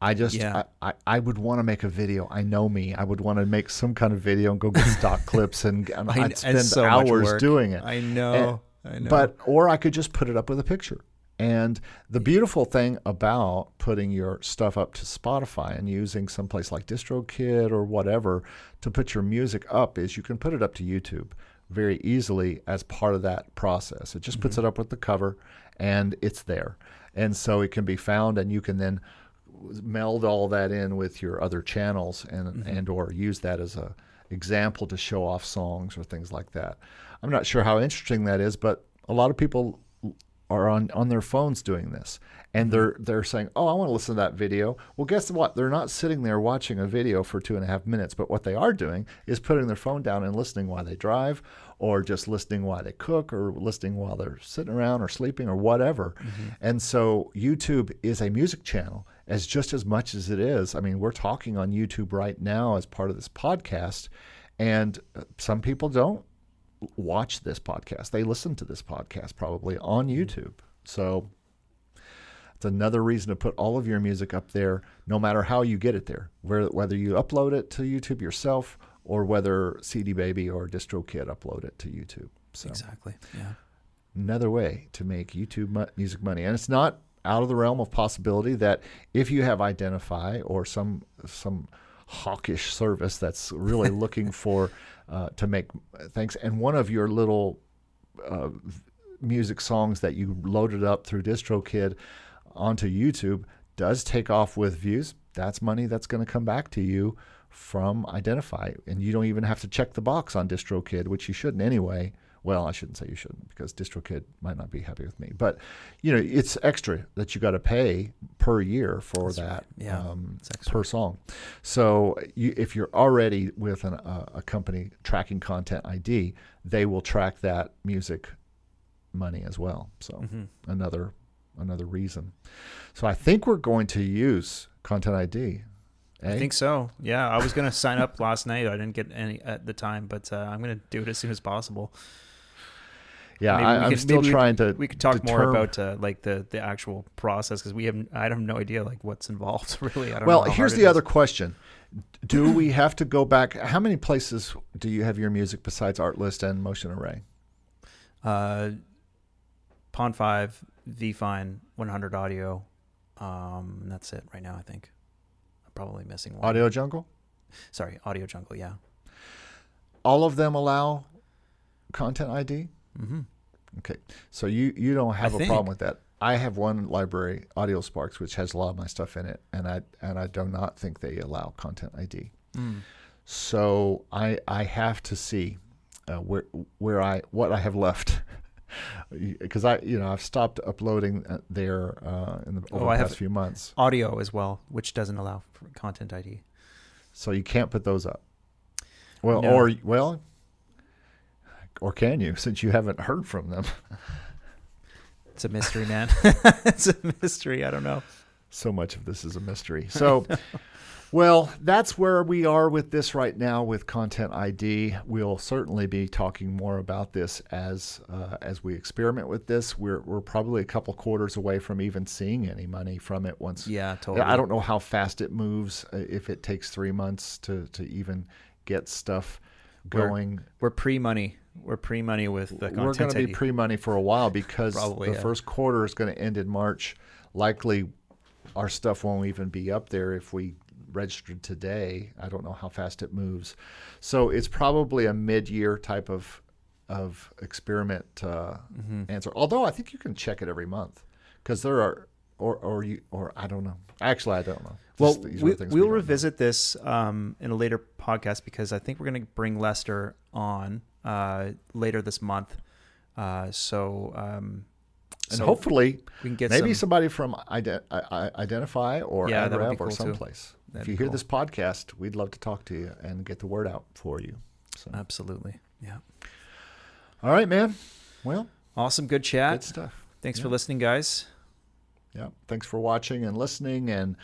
I just Yeah. I, I, I would want to make a video. I know me. I would want to make some kind of video and go get stock *laughs* clips and, and I- I'd spend so hours doing it. I know, I know. But or I could just put it up with a picture. And the beautiful thing about putting your stuff up to Spotify and using someplace like DistroKid or whatever to put your music up is you can put it up to YouTube very easily as part of that process. It just puts mm-hmm. it up with the cover and it's there. And so it can be found and you can then meld all that in with your other channels and mm-hmm. and or use that as a example to show off songs or things like that. I'm not sure how interesting that is, but a lot of people are on, on their phones doing this. And they're they're saying oh i want to listen to that video. Well guess what? They're not sitting there watching a video for two and a half minutes but what they are doing is putting their phone down and listening while they drive or just listening while they cook or listening while they're sitting around or sleeping or whatever. And so youtube is a music channel as just as much as it is. I mean we're talking on youtube right now as part of this podcast and uh, some people don't watch this podcast. They listen to this podcast probably on mm-hmm. YouTube. So it's another reason to put all of your music up there, no matter how you get it there, where, whether you upload it to YouTube yourself or whether CD Baby or DistroKid upload it to YouTube. So exactly, yeah. another way to make YouTube mu- music money, and it's not out of the realm of possibility that if you have Identifyy or some some hawkish service that's really looking for *laughs* uh, to make things, and one of your little uh, music songs that you loaded up through DistroKid onto YouTube does take off with views, that's money that's going to come back to you from Identifyy. And you don't even have to check the box on DistroKid, which you shouldn't anyway. Well, I shouldn't say you shouldn't because DistroKid might not be happy with me. But, you know, it's extra that you got to pay per year for That's that right. Yeah, um, per song. So you, if you're already with an, uh, a company tracking content ID, they will track that music money as well. So Mm-hmm. another another reason. So I think we're going to use content ID. I eh? think so. Yeah, I was gonna sign up last night. I didn't get any at the time, but uh, I'm gonna do it as soon as possible. Yeah, Maybe I, I'm could- still maybe trying to. We could talk more about uh, like the the actual process because we have I have no idea like what's involved *laughs* really. I don't Well, here's the other question: Do we *clears throat* have to go back? How many places do you have your music besides Artlist and Motion Array? Uh, Pond Five, VFine, 100 Audio. Um, and that's it right now. I think I'm probably missing one. Audio Jungle. Sorry, Audio Jungle. Yeah. All of them allow content ID. Mm-hmm. Okay, so you you don't have a think. problem with that. I have one library, AudioSparx, which has a lot of my stuff in it, and I and I do not think they allow content ID. Mm. So I I have to see uh, where where I what I have left. *laughs* Because I, you know, I've stopped uploading uh, there uh, in the over Oh, the I past few months, Audio as well, which doesn't allow for content ID. so you can't put those up. Well, No. or well, or can you? *laughs* Since you haven't heard from them, It's a mystery, man. *laughs* *laughs* it's a mystery. I don't know. so much of this is a mystery. So, well, that's where we are with this right now with Content ID. We'll certainly be talking more about this as uh, as we experiment with this. We're we're probably a couple quarters away from even seeing any money from it once. Yeah, totally. I don't know how fast it moves. uh, If it takes three months to to even get stuff We're- going. We're pre money. We're pre money with the We're going to be pre money for a while because Probably, the yeah. first quarter is going to end in March. Likely, our stuff won't even be up there if we registered today. I don't know how fast it moves, so it's probably a mid year type of of experiment uh, Mm-hmm. answer. Although I think you can check it every month because there are. Or, or you, or I don't know. Actually, I don't know. Well, These- these we, we'll know. revisit this um, in a later podcast because I think we're going to bring Lester on uh, later this month. Uh, so um, And so hopefully, we can get maybe some, somebody from Ide- I- I- Identifyy or Yeah, or cool, too. someplace. If you hear cool. this podcast, we'd love to talk to you and get the word out for you. So, absolutely. Yeah. all right, man. Well, Awesome. Good chat. good stuff. Thanks for listening, guys. Yeah. Thanks for watching and listening. And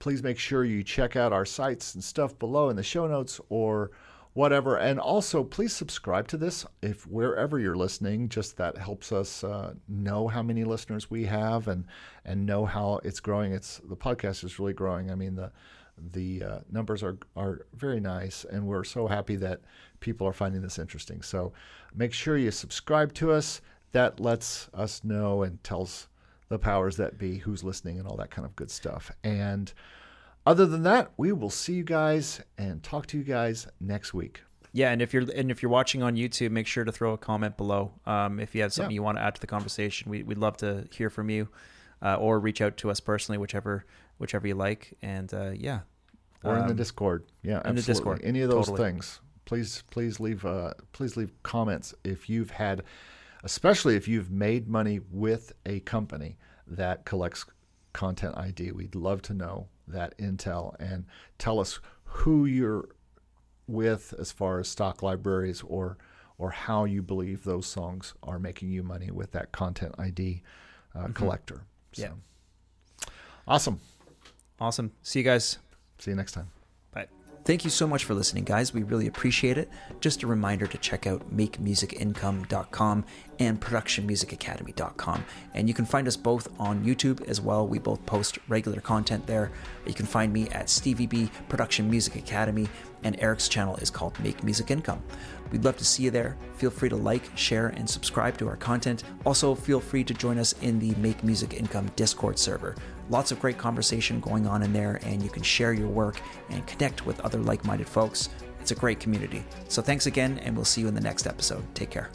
please make sure you check out our sites and stuff below in the show notes or whatever. And also, please subscribe to this if wherever you're listening. Just that helps us uh, know how many listeners we have and and know how it's growing. It's the podcast is really growing. I mean the the uh, numbers are are very nice, and we're so happy that people are finding this interesting. So make sure you subscribe to us. That lets us know and tells the powers that be who's listening and all that kind of good stuff. And other than that, we will see you guys and talk to you guys next week. Yeah, and if you're and if you're watching on YouTube, make sure to throw a comment below. Um, if you have something Yeah. you want to add to the conversation, we, we'd love to hear from you, uh, or reach out to us personally, whichever whichever you like. And uh, yeah, Or in the Um, Discord. Yeah, in the absolutely. Discord. Any of those Totally. things. Please, please leave. Uh, please leave comments if you've had, especially if you've made money with a company that collects content ID. We'd love to know that intel and tell us who you're with as far as stock libraries or or how you believe those songs are making you money with that content ID uh, collector. So. Yeah. Awesome. awesome. See you guys. See you next time. Thank you so much for listening, guys. We really appreciate it. Just a reminder to check out makemusicincome.com and productionmusicacademy.com. And you can find us both on YouTube as well. We both post regular content there. You can find me at Stevie B Production Music Academy, and Eric's channel is called Make Music Income. We'd love to see you there. Feel free to like, share, and subscribe to our content. Also, feel free to join us in the Make Music Income Discord server. Lots of great conversation going on in there, and you can share your work and connect with other like minded folks. It's a great community. So, thanks again, and we'll see you in the next episode. Take care.